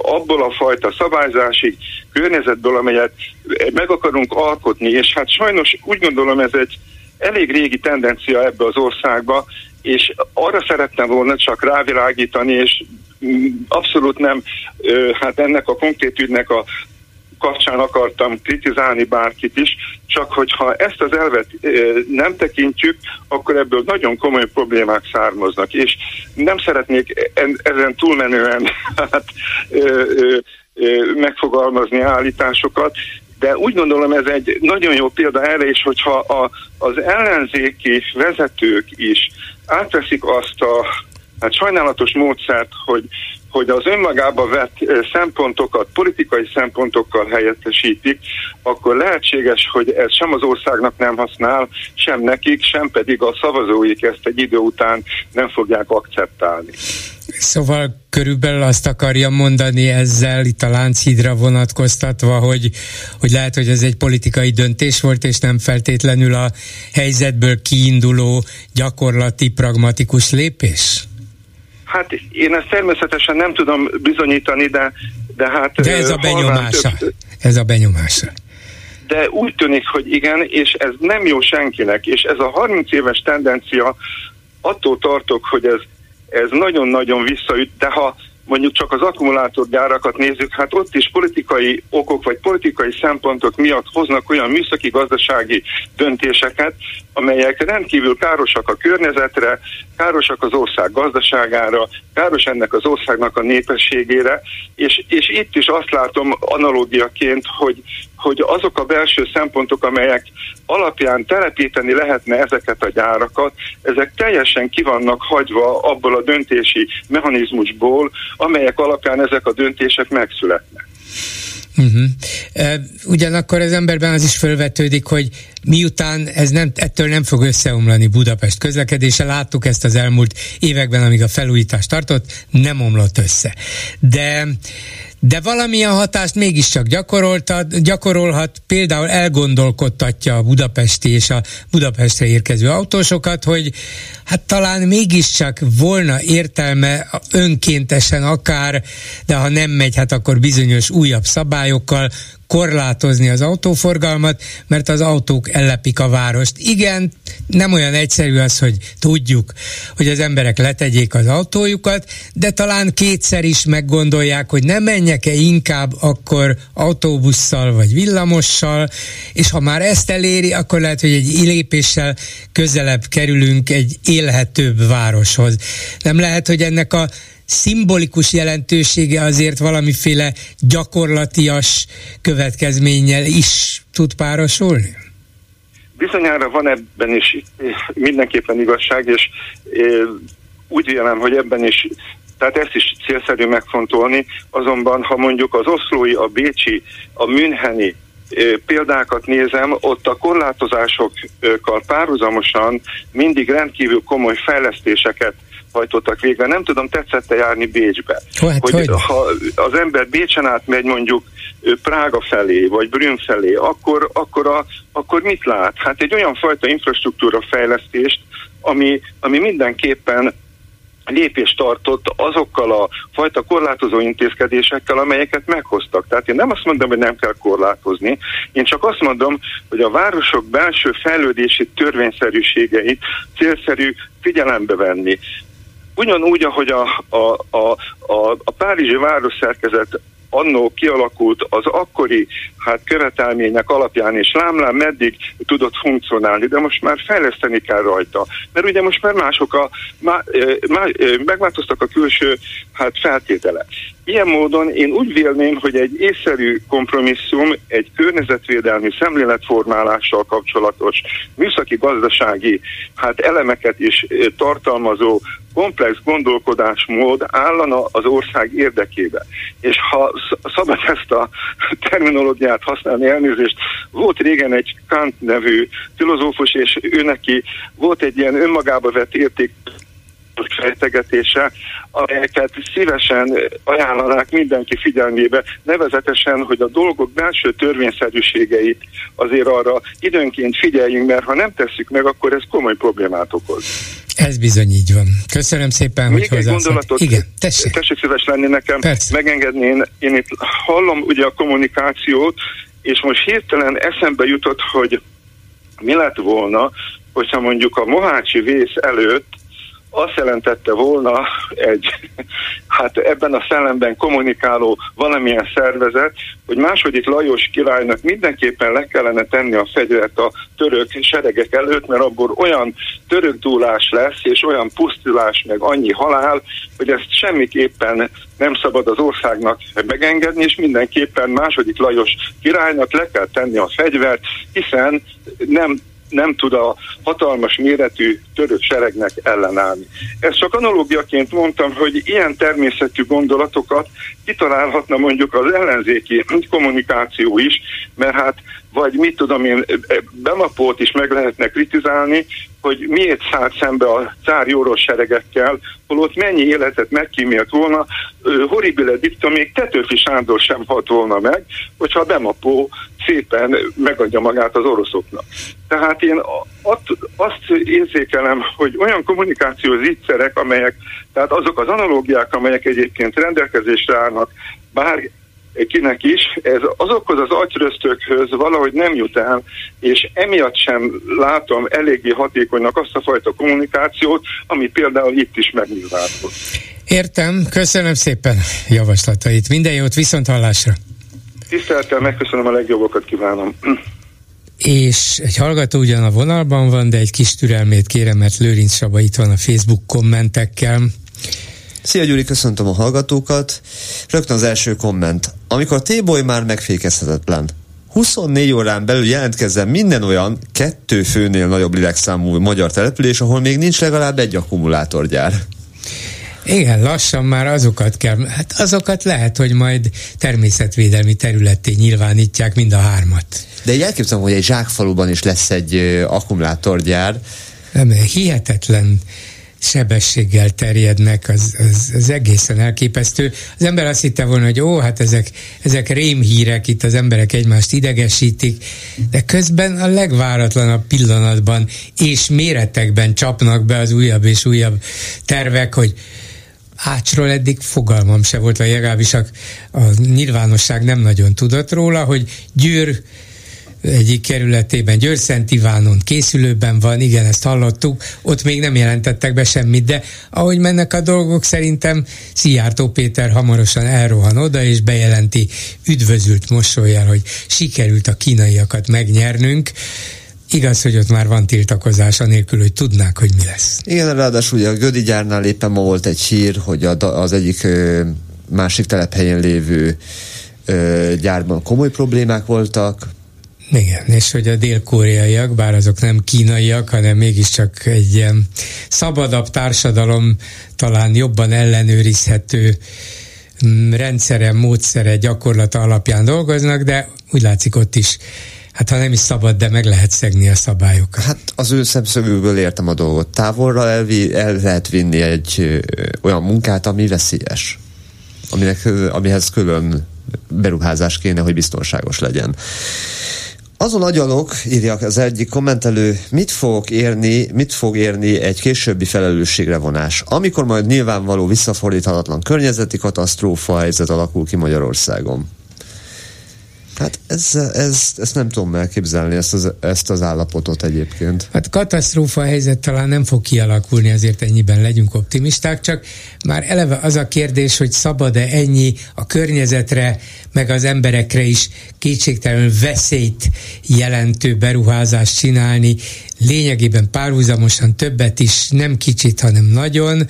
abból a fajta szabályzási környezetből, amelyet meg akarunk alkotni, és hát sajnos úgy gondolom ez egy elég régi tendencia ebbe az országba, és arra szerettem volna csak rávilágítani, és abszolút nem, hát ennek a konkrét ügynek a kapcsán akartam kritizálni bárkit is, csak hogyha ezt az elvet nem tekintjük, akkor ebből nagyon komoly problémák származnak, és nem szeretnék ezen túlmenően hát, megfogalmazni állításosokat, de úgy gondolom ez egy nagyon jó példa erre is, hogyha a, az ellenzéki vezetők is átveszik azt a hát sajnálatos módszert, hogy, hogy az önmagába vett szempontokat politikai szempontokkal helyettesítik, akkor lehetséges, hogy ez sem az országnak nem használ, sem nekik, sem pedig a szavazóik ezt egy idő után nem fogják akceptálni. Szóval körülbelül azt akarja mondani ezzel itt a Lánchídra vonatkoztatva, hogy, hogy lehet, hogy ez egy politikai döntés volt, és nem feltétlenül a helyzetből kiinduló gyakorlati, pragmatikus lépés? Hát én ezt természetesen nem tudom bizonyítani, de, de hát... De ez a benyomása. Több, ez a benyomása. De úgy tűnik, hogy igen, és ez nem jó senkinek, és ez a 30 éves tendencia, attól tartok, hogy ez, ez nagyon-nagyon visszaüt, de ha mondjuk csak az akkumulátorgyárakat nézzük, hát ott is politikai okok vagy politikai szempontok miatt hoznak olyan műszaki gazdasági döntéseket, amelyek rendkívül károsak a környezetre, károsak az ország gazdaságára, káros ennek az országnak a népességére, és, és itt is azt látom analógiaként, hogy, hogy azok a belső szempontok, amelyek alapján telepíteni lehetne ezeket a gyárakat, ezek teljesen kivannak hagyva abból a döntési mechanizmusból, amelyek alapján ezek a döntések megszületnek. Uh-huh. Ugyanakkor az emberben az is felvetődik, hogy miután ez nem, ettől nem fog összeomlani Budapest közlekedése, láttuk ezt az elmúlt években, amíg a felújítás tartott, nem omlott össze. De de valamilyen hatást mégiscsak gyakorolhat, például elgondolkodtatja a budapesti és a Budapestre érkező autósokat, hogy hát talán mégiscsak volna értelme önkéntesen akár, de ha nem megy, hát akkor bizonyos újabb szabályokkal korlátozni az autóforgalmat, mert az autók ellepik a várost. Igen, nem olyan egyszerű az, hogy tudjuk, hogy az emberek letegyék az autójukat, de talán kétszer is meggondolják, hogy nem menjek-e inkább akkor autóbusszal vagy villamossal, és ha már ezt eléri, akkor lehet, hogy egy lépéssel közelebb kerülünk egy élhetőbb városhoz. Nem lehet, hogy ennek a szimbolikus jelentősége azért valamiféle gyakorlatias következménnyel is tud párosulni? Bizonyára van ebben is mindenképpen igazság, és úgy vélem, hogy ebben is tehát ezt is célszerű megfontolni, azonban ha mondjuk az oszlói, a bécsi, a münheni példákat nézem, ott a korlátozásokkal párhuzamosan mindig rendkívül komoly fejlesztéseket hajtottak végre. Nem tudom, tetszette járni Bécsbe. Hát, hogy, hogy ha az ember Bécsen átmegy mondjuk Prága felé, vagy Brünn felé, akkor, akkor, a, akkor mit lát? Hát egy olyan fajta infrastruktúra fejlesztést, ami, ami mindenképpen lépést tartott azokkal a fajta korlátozó intézkedésekkel, amelyeket meghoztak. Tehát én nem azt mondom, hogy nem kell korlátozni, én csak azt mondom, hogy a városok belső fejlődési törvényszerűségeit célszerű figyelembe venni. Ugyanúgy, ahogy a, a, a, a, a Párizsi városszerkezet annó kialakult az akkori hát követelmények alapján, és lámlám meddig tudott funkcionálni, de most már fejleszteni kell rajta. Mert ugye most már mások a, má, má, megváltoztak a külső hát feltétele. Ilyen módon én úgy vélném, hogy egy észszerű kompromisszum egy környezetvédelmi szemléletformálással kapcsolatos műszaki gazdasági hát elemeket is tartalmazó komplex gondolkodásmód állana az ország érdekébe. És ha szabad ezt a terminológiát használni, elnézést, volt régen egy Kant nevű filozófus, és ő neki volt egy ilyen önmagába vett érték fejtegetése, amelyeket szívesen ajánlanák mindenki figyelmébe, nevezetesen, hogy a dolgok belső törvényszerűségeit azért arra időnként figyeljünk, mert ha nem tesszük meg, akkor ez komoly problémát okoz. Ez bizony így van. Köszönöm szépen, Még hogy egy gondolatot, Igen, tessék. tessék szíves lenni nekem, Persze. megengedni, én, én itt hallom ugye a kommunikációt, és most hirtelen eszembe jutott, hogy mi lett volna, hogyha mondjuk a Mohácsi vész előtt azt jelentette volna egy, hát ebben a szellemben kommunikáló valamilyen szervezet, hogy második Lajos királynak mindenképpen le kellene tenni a fegyvert a török seregek előtt, mert abból olyan török dúlás lesz, és olyan pusztulás, meg annyi halál, hogy ezt semmiképpen nem szabad az országnak megengedni, és mindenképpen második Lajos királynak le kell tenni a fegyvert, hiszen nem nem tud a hatalmas méretű török seregnek ellenállni. Ezt csak analógiaként mondtam, hogy ilyen természetű gondolatokat kitalálhatna mondjuk az ellenzéki kommunikáció is, mert hát vagy mit tudom én, Bemapót is meg lehetne kritizálni, hogy miért szállt szembe a cár jóros seregekkel, holott mennyi életet megkímélt volna, horribile dicta, még Tetőfi Sándor sem halt volna meg, hogyha Bemapó szépen megadja magát az oroszoknak. Tehát én azt érzékelem, hogy olyan kommunikációs ígyszerek, amelyek, tehát azok az analógiák, amelyek egyébként rendelkezésre állnak, bár kinek is, ez azokhoz az agyröztökhöz valahogy nem jut el, és emiatt sem látom eléggé hatékonynak azt a fajta kommunikációt, ami például itt is megnyilvánult. Értem, köszönöm szépen javaslatait. Minden jót, viszont hallásra! Tisztelettel megköszönöm a legjobbakat kívánom. És egy hallgató ugyan a vonalban van, de egy kis türelmét kérem, mert Lőrinc Saba itt van a Facebook kommentekkel. Szia Gyuri, köszöntöm a hallgatókat. Rögtön az első komment. Amikor T-boy már megfékezhetetlen, 24 órán belül jelentkezzen minden olyan kettő főnél nagyobb lélekszámú magyar település, ahol még nincs legalább egy akkumulátorgyár. Igen, lassan már azokat kell, hát azokat lehet, hogy majd természetvédelmi területté nyilvánítják mind a hármat. De egy elképzelem, hogy egy zsákfaluban is lesz egy akkumulátorgyár. Nem, hihetetlen sebességgel terjednek, az, az, az egészen elképesztő. Az ember azt hitte volna, hogy ó, hát ezek, ezek rémhírek, itt az emberek egymást idegesítik, de közben a legváratlanabb pillanatban és méretekben csapnak be az újabb és újabb tervek, hogy Ácsról eddig fogalmam se volt, vagy legalábbis a, a nyilvánosság nem nagyon tudott róla, hogy Győr egyik kerületében, Győrszent Ivánon készülőben van, igen, ezt hallottuk, ott még nem jelentettek be semmit, de ahogy mennek a dolgok, szerintem Szijjártó Péter hamarosan elrohan oda, és bejelenti üdvözült mosolyjal, hogy sikerült a kínaiakat megnyernünk, Igaz, hogy ott már van tiltakozás, anélkül, hogy tudnák, hogy mi lesz. Igen, ráadásul ugye a Gödi gyárnál éppen ma volt egy hír, hogy az egyik másik telephelyen lévő gyárban komoly problémák voltak, igen, és hogy a dél-koreaiak, bár azok nem kínaiak, hanem mégiscsak egy ilyen szabadabb társadalom, talán jobban ellenőrizhető mm, rendszere, módszere, gyakorlata alapján dolgoznak, de úgy látszik ott is hát ha nem is szabad, de meg lehet szegni a szabályokat. Hát az ő szemszögükből értem a dolgot. Távolra elvi, el lehet vinni egy ö, olyan munkát, ami veszélyes, aminek, amihez külön beruházás kéne, hogy biztonságos legyen. Azon agyalok, írja az egyik kommentelő, mit fog érni, mit fog érni egy későbbi felelősségre vonás, amikor majd nyilvánvaló visszafordíthatatlan környezeti katasztrófa helyzet alakul ki Magyarországon. Hát ez, ez, ezt nem tudom elképzelni, ezt az, ezt az állapotot egyébként. Hát katasztrófa helyzet talán nem fog kialakulni, azért ennyiben legyünk optimisták, csak már eleve az a kérdés, hogy szabad-e ennyi a környezetre, meg az emberekre is kétségtelenül veszélyt jelentő beruházást csinálni, lényegében párhuzamosan többet is, nem kicsit, hanem nagyon,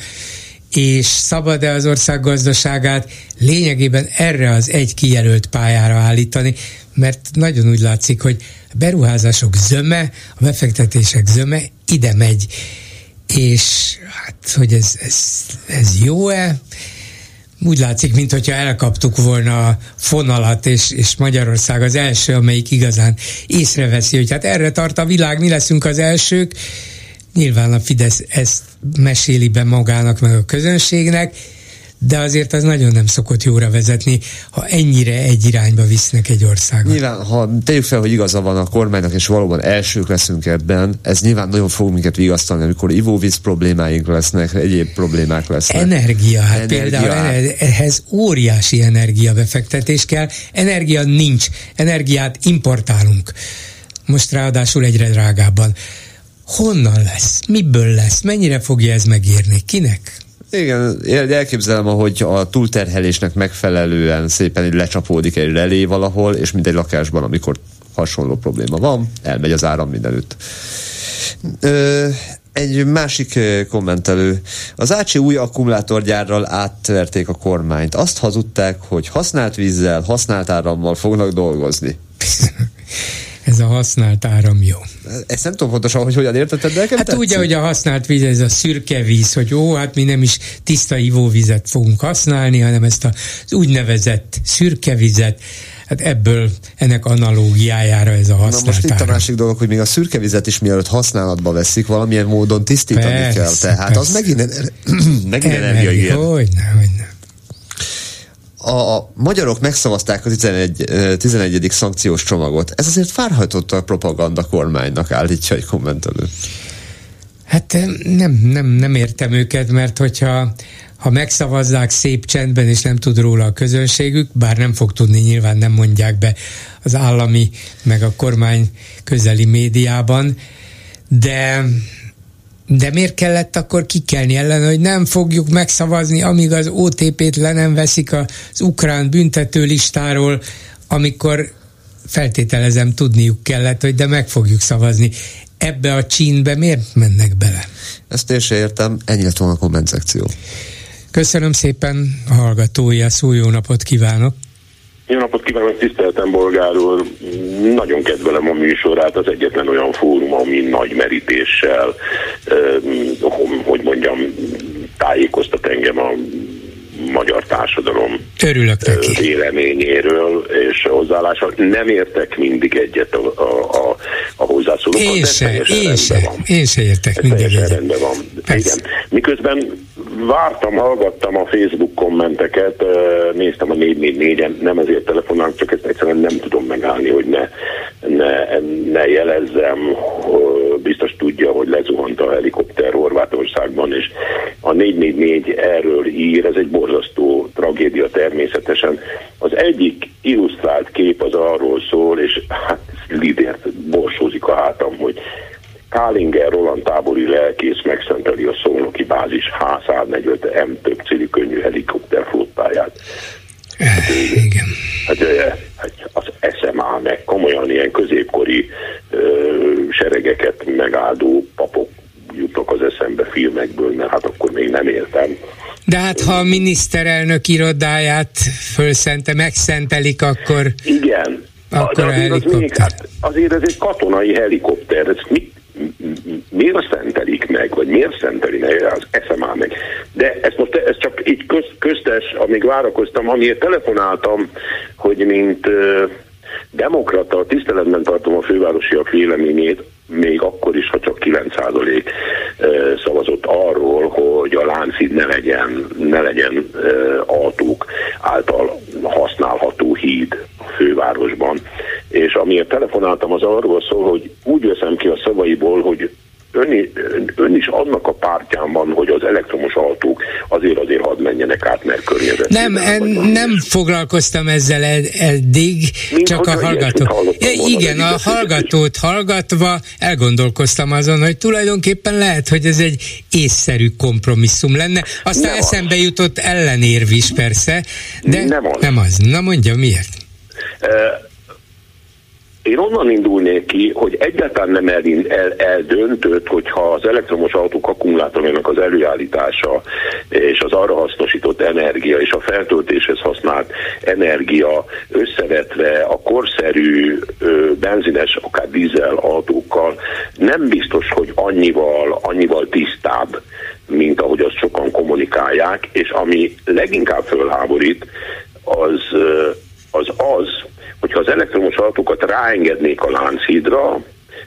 és szabad-e az ország gazdaságát lényegében erre az egy kijelölt pályára állítani, mert nagyon úgy látszik, hogy a beruházások zöme, a befektetések zöme ide megy, és hát, hogy ez, ez, ez jó-e? Úgy látszik, mintha elkaptuk volna a fonalat, és, és Magyarország az első, amelyik igazán észreveszi, hogy hát erre tart a világ, mi leszünk az elsők, Nyilván a Fidesz ezt meséli be magának, meg a közönségnek, de azért az nagyon nem szokott jóra vezetni, ha ennyire egy irányba visznek egy országot. Nyilván, ha tegyük fel, hogy igaza van a kormánynak, és valóban elsők leszünk ebben, ez nyilván nagyon fog minket vigasztalni, amikor ivóvíz problémáink lesznek, egyéb problémák lesznek. Energia, hát energia. például ehhez óriási energiabefektetés kell, energia nincs, energiát importálunk. Most ráadásul egyre drágábban honnan lesz, miből lesz, mennyire fogja ez megérni, kinek? Igen, elképzelem, hogy a túlterhelésnek megfelelően szépen lecsapódik egy relé valahol, és mint egy lakásban, amikor hasonló probléma van, elmegy az áram mindenütt. Ö, egy másik kommentelő. Az Ácsi új akkumulátorgyárral átverték a kormányt. Azt hazudták, hogy használt vízzel, használt árammal fognak dolgozni. ez a használt áram jó. Ezt nem tudom pontosan, hogy hogyan értetted, de Hát tetszik. úgy, hogy a használt víz, ez a szürke víz, hogy ó, hát mi nem is tiszta ivóvizet fogunk használni, hanem ezt az úgynevezett szürke vizet, Hát ebből ennek analógiájára ez a használat. Na most itt a másik dolog, hogy még a szürke vizet is mielőtt használatba veszik, valamilyen módon tisztítani persze, kell. Tehát persze. az megint, megint energiaigény. Hogyne, hogyne. A, magyarok megszavazták a 11, 11. szankciós csomagot. Ez azért fárhajtotta a propaganda kormánynak, állítja egy kommentelő. Hát nem, nem, nem értem őket, mert hogyha ha megszavazzák szép csendben, és nem tud róla a közönségük, bár nem fog tudni, nyilván nem mondják be az állami, meg a kormány közeli médiában, de de miért kellett akkor kikelni ellen, hogy nem fogjuk megszavazni, amíg az OTP-t le nem veszik az ukrán büntető listáról, amikor feltételezem tudniuk kellett, hogy de meg fogjuk szavazni. Ebbe a csínbe miért mennek bele? Ezt én sem értem, ennyi lett volna a komment szekció. Köszönöm szépen a hallgatója, szó jó napot kívánok! Jó napot kívánok, tiszteltem bolgár úr! Nagyon kedvelem a műsorát, az egyetlen olyan fórum, ami nagy merítéssel, hogy mondjam, tájékoztat engem a magyar társadalom Örülök neki. véleményéről és hozzáállással. Nem értek mindig egyet a, a, a, a hozzászólókkal. Én se, én se, én se értek mindig egyet. rendben van. Igen. Miközben vártam, hallgattam a Facebook kommenteket, néztem a 444-en, nem ezért telefonálok, csak ezt egyszerűen nem tudom megállni, hogy ne, ne, ne jelezzem. Biztos tudja, hogy lezuhant a helikopter Horvátországban, és a 444 erről ír, ez egy borzasztó tragédia természetesen. Az egyik illusztrált kép az arról szól, és hát lidért borsózik a hátam, hogy Kálinger Roland tábori lelkész megszenteli a szolnoki bázis H-145 M több céli könnyű helikopterflottáját. Hát, igen. Hát, hát az SMA meg komolyan ilyen középkori ö, seregeket megáldó papok jutnak az eszembe filmekből, mert hát akkor még nem éltem. De hát ha a miniszterelnök irodáját fölszente, megszentelik, akkor... Igen. Akkor a azért, az még, hát azért ez egy katonai helikopter. Ez mit, miért szentelik meg, vagy miért szenteli meg az SMA meg. De ez most ez csak így köz, köztes, amíg várakoztam, amiért telefonáltam, hogy mint uh, demokrata tiszteletben tartom a fővárosiak véleményét, még akkor is, ha csak 9% szavazott arról, hogy a Lánchíd ne legyen, ne legyen autók által használható híd a fővárosban. És amiért telefonáltam, az arról szól, hogy úgy veszem ki a szavaiból, hogy ön, ön is annak a pártján van, hogy az elektromos autók azért azért hadd menjenek át, mert környezet. Nem, en, nem foglalkoztam ezzel eddig, Mint csak a hallgató. Ja, igen, a hallgatót hallgatva elgondolkoztam azon, hogy tulajdonképpen lehet, hogy ez egy észszerű kompromisszum lenne. Aztán nem eszembe az. jutott ellenérv is persze, de nem az. Nem az. Na mondja, miért? Én onnan indulnék ki, hogy egyáltalán nem el, el, eldöntött, hogyha az elektromos autók akkumulátorának az előállítása és az arra hasznosított energia és a feltöltéshez használt energia összevetve a korszerű ö, benzines, akár dízel autókkal nem biztos, hogy annyival, annyival tisztább, mint ahogy azt sokan kommunikálják, és ami leginkább fölháborít, az az, az hogyha az elektromos autókat ráengednék a Lánchídra,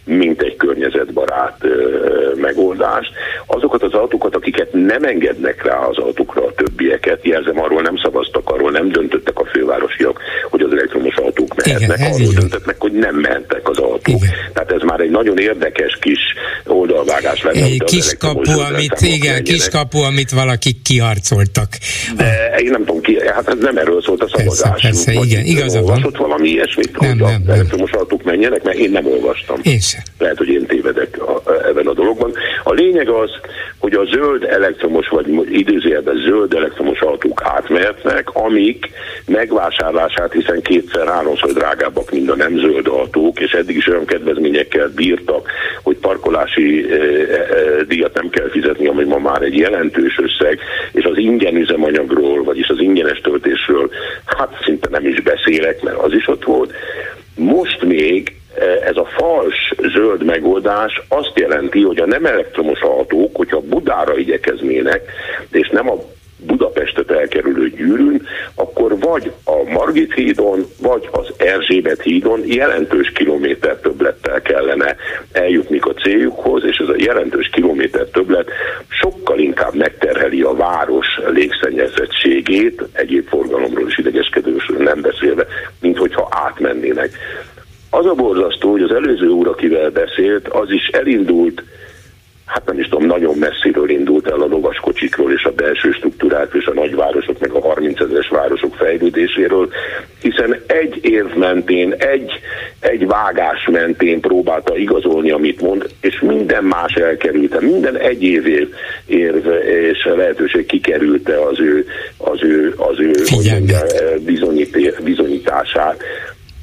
mint egy környezetbarát ö, megoldás. Azokat az autókat, akiket nem engednek rá az autókra a többieket, jelzem, arról nem szavaztak, arról nem döntöttek a fővárosiak, hogy az elektromos autók mehetnek, Igen, arról döntöttek, hogy nem mehetnek az autók. Igen. Tehát ez már egy nagyon érdekes kis oldalvágás lenne. Egy kis kapu, amit, igen, kis kapu, amit valakik kiharcoltak. De én nem tudom ki, hát ez nem erről szólt a szavazás. Persze, persze igen, igaza van. valami ilyesmit, nem, hogy nem, az elektromos autók menjenek, mert én nem olvastam. Én sem. Lehet, hogy én tévedek a, ebben a dologban. A lényeg az, hogy a zöld elektromos, vagy időzőjelben zöld elektromos autók átmehetnek, amik megvásárlását, hiszen kétszer-háromszor drágábbak, mint a nem zöld autók, és eddig is olyan kedvezményekkel bírtak, hogy parkolási e, e, díjat nem kell fizetni, ami ma már egy jelentős összeg, és az ingyen üzemanyagról, vagyis az ingyenes töltésről, hát szinte nem is beszélek, mert az is ott volt. Most még ez a fals zöld megoldás azt jelenti, hogy a nem elektromos autók, hogyha Budára igyekeznének, és nem a Budapestet elkerülő gyűrűn, akkor vagy a Margit hídon, vagy az Erzsébet hídon jelentős kilométer többlettel kellene eljutni a céljukhoz, és ez a jelentős kilométer többlet sokkal inkább megterheli a város légszennyezettségét, egyéb forgalomról és idegeskedősről nem beszélve, mint hogyha átmennének. Az a borzasztó, hogy az előző úr, akivel beszélt, az is elindult hát nem is tudom, nagyon messziről indult el a lovaskocsikról és a belső struktúrák és a nagyvárosok, meg a 30 ezeres városok fejlődéséről, hiszen egy érv mentén, egy, egy vágás mentén próbálta igazolni, amit mond, és minden más elkerülte, minden egy év érv és lehetőség kikerülte az ő, az ő, az ő mondja, bizonyítását.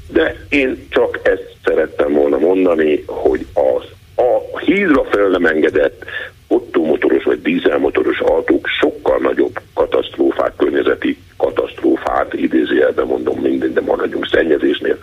De én csak ezt szerettem volna mondani, hogy az a hídra fel nem engedett ottomotoros vagy dízelmotoros autók sokkal nagyobb katasztrófát, környezeti katasztrófát, idézőjelben mondom minden, de maradjunk szennyezésnél,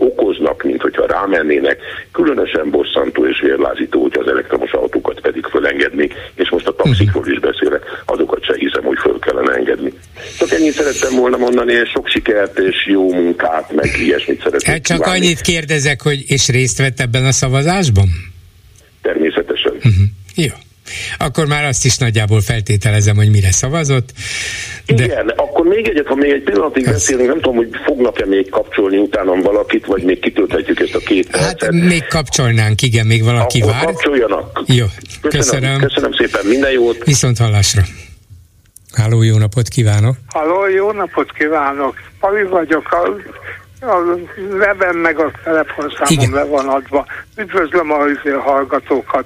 okoznak, mint hogyha rámennének. Különösen bosszantó és vérlázító, hogy az elektromos autókat pedig fölengedni, és most a taxikról is beszélek, azokat se hiszem, hogy föl kellene engedni. Csak ennyit szerettem volna mondani, és sok sikert és jó munkát, meg ilyesmit szeretnék Hát csak kívánni. annyit kérdezek, hogy és részt vett ebben a szavazásban? természetesen. Uh-huh. Jó. Akkor már azt is nagyjából feltételezem, hogy mire szavazott. De... Igen, akkor még egyet, ha még egy pillanatig az... beszélünk, nem tudom, hogy fognak-e még kapcsolni utána valakit, vagy még kitölthetjük ezt a két Hát percet. még kapcsolnánk, igen, még valaki akkor vár. kapcsoljanak. Jó, köszönöm. Köszönöm, köszönöm szépen, minden jót. Viszont hallásra. Háló, jó napot kívánok! Háló, jó napot kívánok! Pali vagyok, a a weben meg a telefonszámom le van adva. Üdvözlöm a hallgatókat.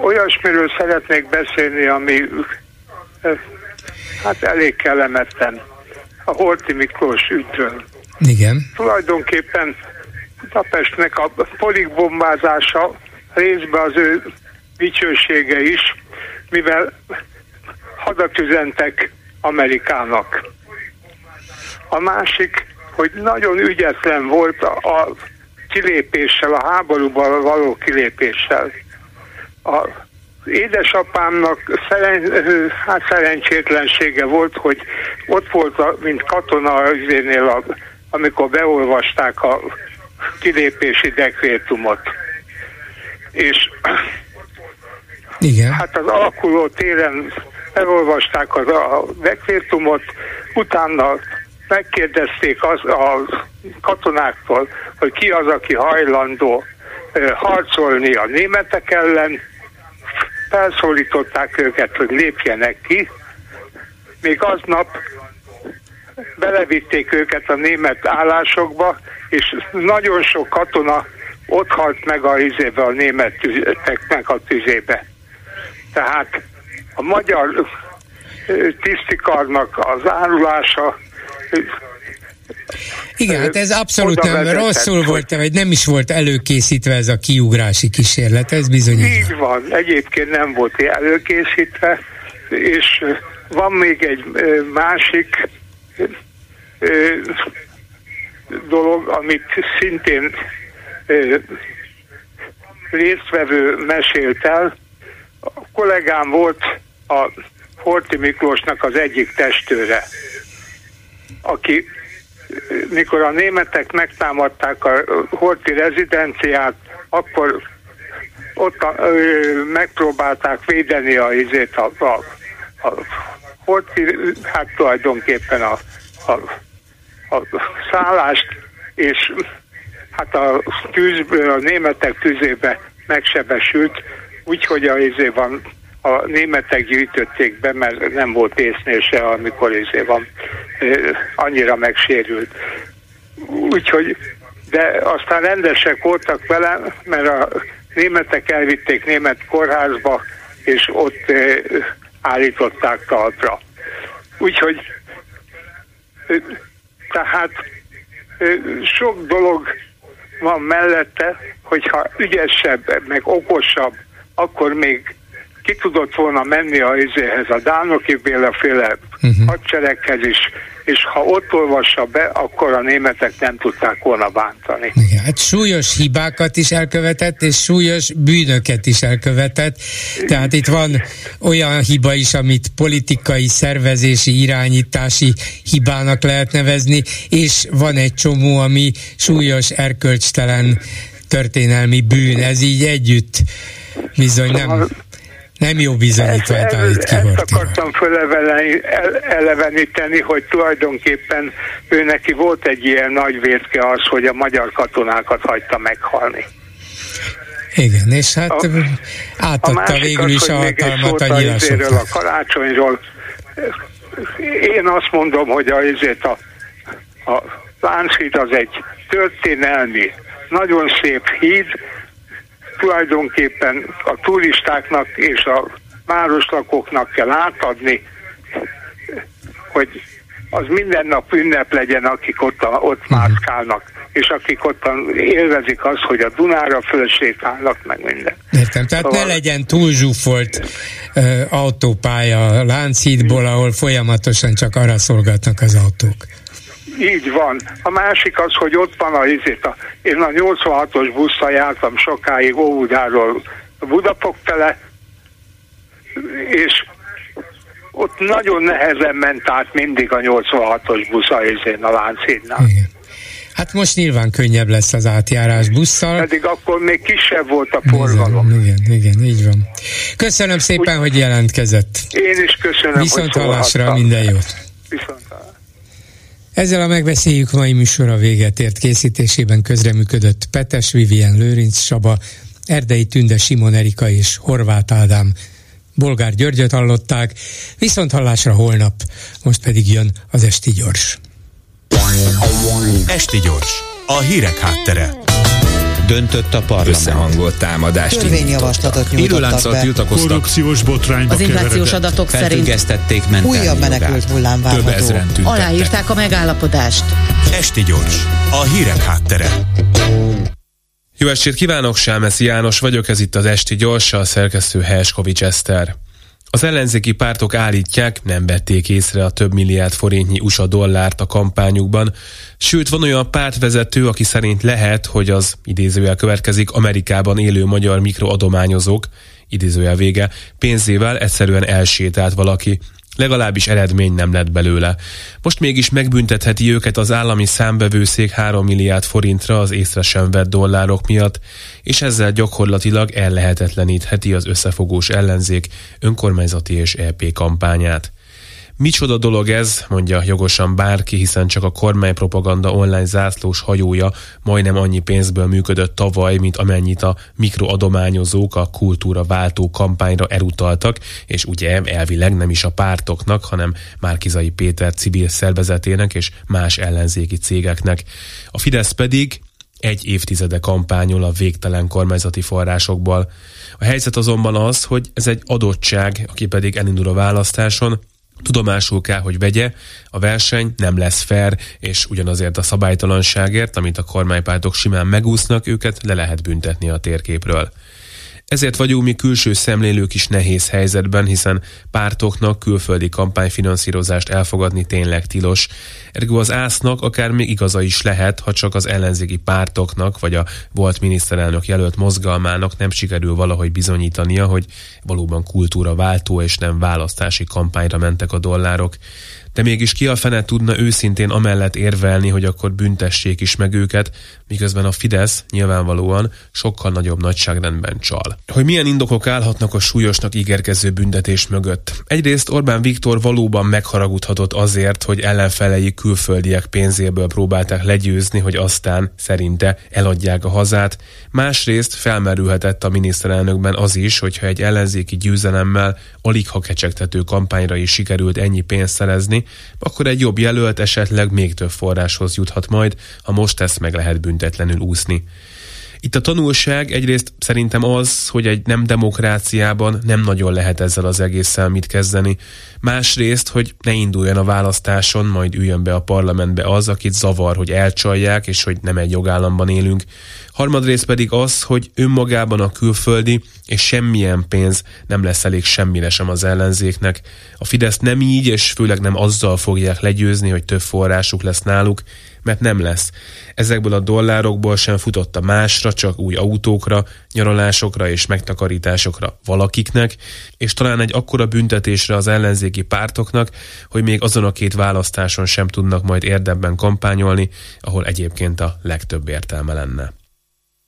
Olyasmiről szeretnék beszélni, ami hát elég kellemetlen. A Horti Miklós ügyről. Igen. Tulajdonképpen Budapestnek a polikbombázása részben az ő dicsősége is, mivel hadat üzentek Amerikának. A másik hogy nagyon ügyetlen volt a, a kilépéssel, a háborúban való kilépéssel. A édesapámnak szeren, hát szerencsétlensége volt, hogy ott volt, a, mint katona a, amikor beolvasták a kilépési dekrétumot. És Igen. hát az alakuló téren elolvasták az a dekrétumot, utána megkérdezték az, a katonáktól, hogy ki az, aki hajlandó harcolni a németek ellen, felszólították őket, hogy lépjenek ki, még aznap belevitték őket a német állásokba, és nagyon sok katona ott halt meg a izébe, a németeknek a tüzébe. Tehát a magyar tisztikarnak az árulása igen, hát ez abszolút nem rosszul volt, vagy nem is volt előkészítve ez a kiugrási kísérlet, ez bizony. Így van, egyébként nem volt előkészítve, és van még egy másik dolog, amit szintén résztvevő mesélt el. A kollégám volt a Horti Miklósnak az egyik testőre aki mikor a németek megtámadták a Horti rezidenciát, akkor ott a, ö, megpróbálták védeni a izét, a, a, a Horti, hát tulajdonképpen a, a, a szállást, és hát a, tűz, a németek tüzébe megsebesült, úgyhogy a izé van a németek gyűjtötték be, mert nem volt észnése, amikor izé van, annyira megsérült. Úgyhogy, de aztán rendesek voltak vele, mert a németek elvitték német kórházba, és ott állították talpra. Úgyhogy tehát sok dolog van mellette, hogyha ügyesebb, meg okosabb, akkor még ki tudott volna menni a izéhez, a Dánoki Béla féle uh-huh. hadsereghez is, és ha ott olvassa be, akkor a németek nem tudták volna bántani. Igen, hát súlyos hibákat is elkövetett, és súlyos bűnöket is elkövetett. Tehát itt van olyan hiba is, amit politikai, szervezési, irányítási hibának lehet nevezni, és van egy csomó, ami súlyos, erkölcstelen történelmi bűn. Ez így együtt bizony nem nem jó bizonyítványt állít ki Ezt akartam föleleveníteni, hogy tulajdonképpen ő neki volt egy ilyen nagy vérke az, hogy a magyar katonákat hagyta meghalni. Igen, és hát a, átadta a végül is a hatalmat a nyilasoknak. A karácsonyról én azt mondom, hogy a, a, a Lánchíd az egy történelmi, nagyon szép híd, tulajdonképpen a turistáknak és a városlakóknak kell átadni, hogy az minden nap ünnep legyen, akik ott, a, ott uh-huh. mászkálnak, és akik ott élvezik azt, hogy a Dunára fölsétálnak, meg minden. Értem, tehát szóval... ne legyen túl zsúfolt uh, autópálya Lánchídból, ahol folyamatosan csak arra szolgatnak az autók. Így van. A másik az, hogy ott van a izét. A, én a 86-os busszal jártam sokáig Óvudáról Budapok tele, és ott nagyon nehezen ment át mindig a 86-os busz a izén a Lánchídnál. Igen. Hát most nyilván könnyebb lesz az átjárás busszal. Pedig akkor még kisebb volt a forgalom. Igen, igen, igen, így van. Köszönöm szépen, Úgy, hogy jelentkezett. Én is köszönöm, Viszont hogy hallásra, minden jót. Viszont ezzel a megbeszéljük mai műsora véget ért készítésében közreműködött Petes Vivien Lőrinc Saba, Erdei Tünde Simon Erika és Horváth Ádám. Bolgár Györgyöt hallották, viszont hallásra holnap, most pedig jön az Esti Gyors. Esti Gyors, a hírek háttere döntött a parlament. Összehangolt támadást Törvényjavaslatot nyújtottak be. tiltakoztak. Korrupciós botrányba Az inflációs adatok szerint újabb menekült hullám várható. Aláírták a megállapodást. Esti gyors. A hírek háttere. Jó estét kívánok, Sámeszi János vagyok, ez itt az Esti Gyors, a szerkesztő Helskovics Eszter. Az ellenzéki pártok állítják, nem vették észre a több milliárd forintnyi USA dollárt a kampányukban, sőt van olyan pártvezető, aki szerint lehet, hogy az idézőjel következik Amerikában élő magyar mikroadományozók, idézőjel vége, pénzével egyszerűen elsétált valaki, legalábbis eredmény nem lett belőle. Most mégis megbüntetheti őket az állami számbevőszék 3 milliárd forintra az észre sem vett dollárok miatt, és ezzel gyakorlatilag ellehetetlenítheti az összefogós ellenzék önkormányzati és EP kampányát. Micsoda dolog ez, mondja jogosan bárki, hiszen csak a kormánypropaganda online zászlós hajója majdnem annyi pénzből működött tavaly, mint amennyit a mikroadományozók a kultúra váltó kampányra elutaltak, és ugye elvileg nem is a pártoknak, hanem Márkizai Péter civil szervezetének és más ellenzéki cégeknek. A Fidesz pedig egy évtizede kampányol a végtelen kormányzati forrásokból. A helyzet azonban az, hogy ez egy adottság, aki pedig elindul a választáson, Tudomásul kell, hogy vegye, a verseny nem lesz fair, és ugyanazért a szabálytalanságért, amit a kormánypártok simán megúsznak, őket le lehet büntetni a térképről. Ezért vagyunk mi külső szemlélők is nehéz helyzetben, hiszen pártoknak külföldi kampányfinanszírozást elfogadni tényleg tilos. Ergo az ásznak akár még igaza is lehet, ha csak az ellenzéki pártoknak vagy a volt miniszterelnök jelölt mozgalmának nem sikerül valahogy bizonyítania, hogy valóban kultúra váltó és nem választási kampányra mentek a dollárok. De mégis ki a fene tudna őszintén amellett érvelni, hogy akkor büntessék is meg őket, miközben a Fidesz nyilvánvalóan sokkal nagyobb nagyságrendben csal. Hogy milyen indokok állhatnak a súlyosnak ígérkező büntetés mögött? Egyrészt Orbán Viktor valóban megharagudhatott azért, hogy ellenfelei külföldiek pénzéből próbálták legyőzni, hogy aztán szerinte eladják a hazát. Másrészt felmerülhetett a miniszterelnökben az is, hogyha egy ellenzéki győzelemmel alig ha kecsegtető kampányra is sikerült ennyi pénzt szerezni, akkor egy jobb jelölt esetleg még több forráshoz juthat majd, ha most ezt meg lehet büntetlenül úszni. Itt a tanulság egyrészt szerintem az, hogy egy nem demokráciában nem nagyon lehet ezzel az egésszel mit kezdeni. Másrészt, hogy ne induljon a választáson, majd üljön be a parlamentbe az, akit zavar, hogy elcsalják, és hogy nem egy jogállamban élünk. Harmadrészt pedig az, hogy önmagában a külföldi és semmilyen pénz nem lesz elég semmire sem az ellenzéknek. A Fidesz nem így, és főleg nem azzal fogják legyőzni, hogy több forrásuk lesz náluk, mert nem lesz. Ezekből a dollárokból sem futott a másra, csak új autókra, nyaralásokra és megtakarításokra valakiknek, és talán egy akkora büntetésre az ellenzéki pártoknak, hogy még azon a két választáson sem tudnak majd érdemben kampányolni, ahol egyébként a legtöbb értelme lenne.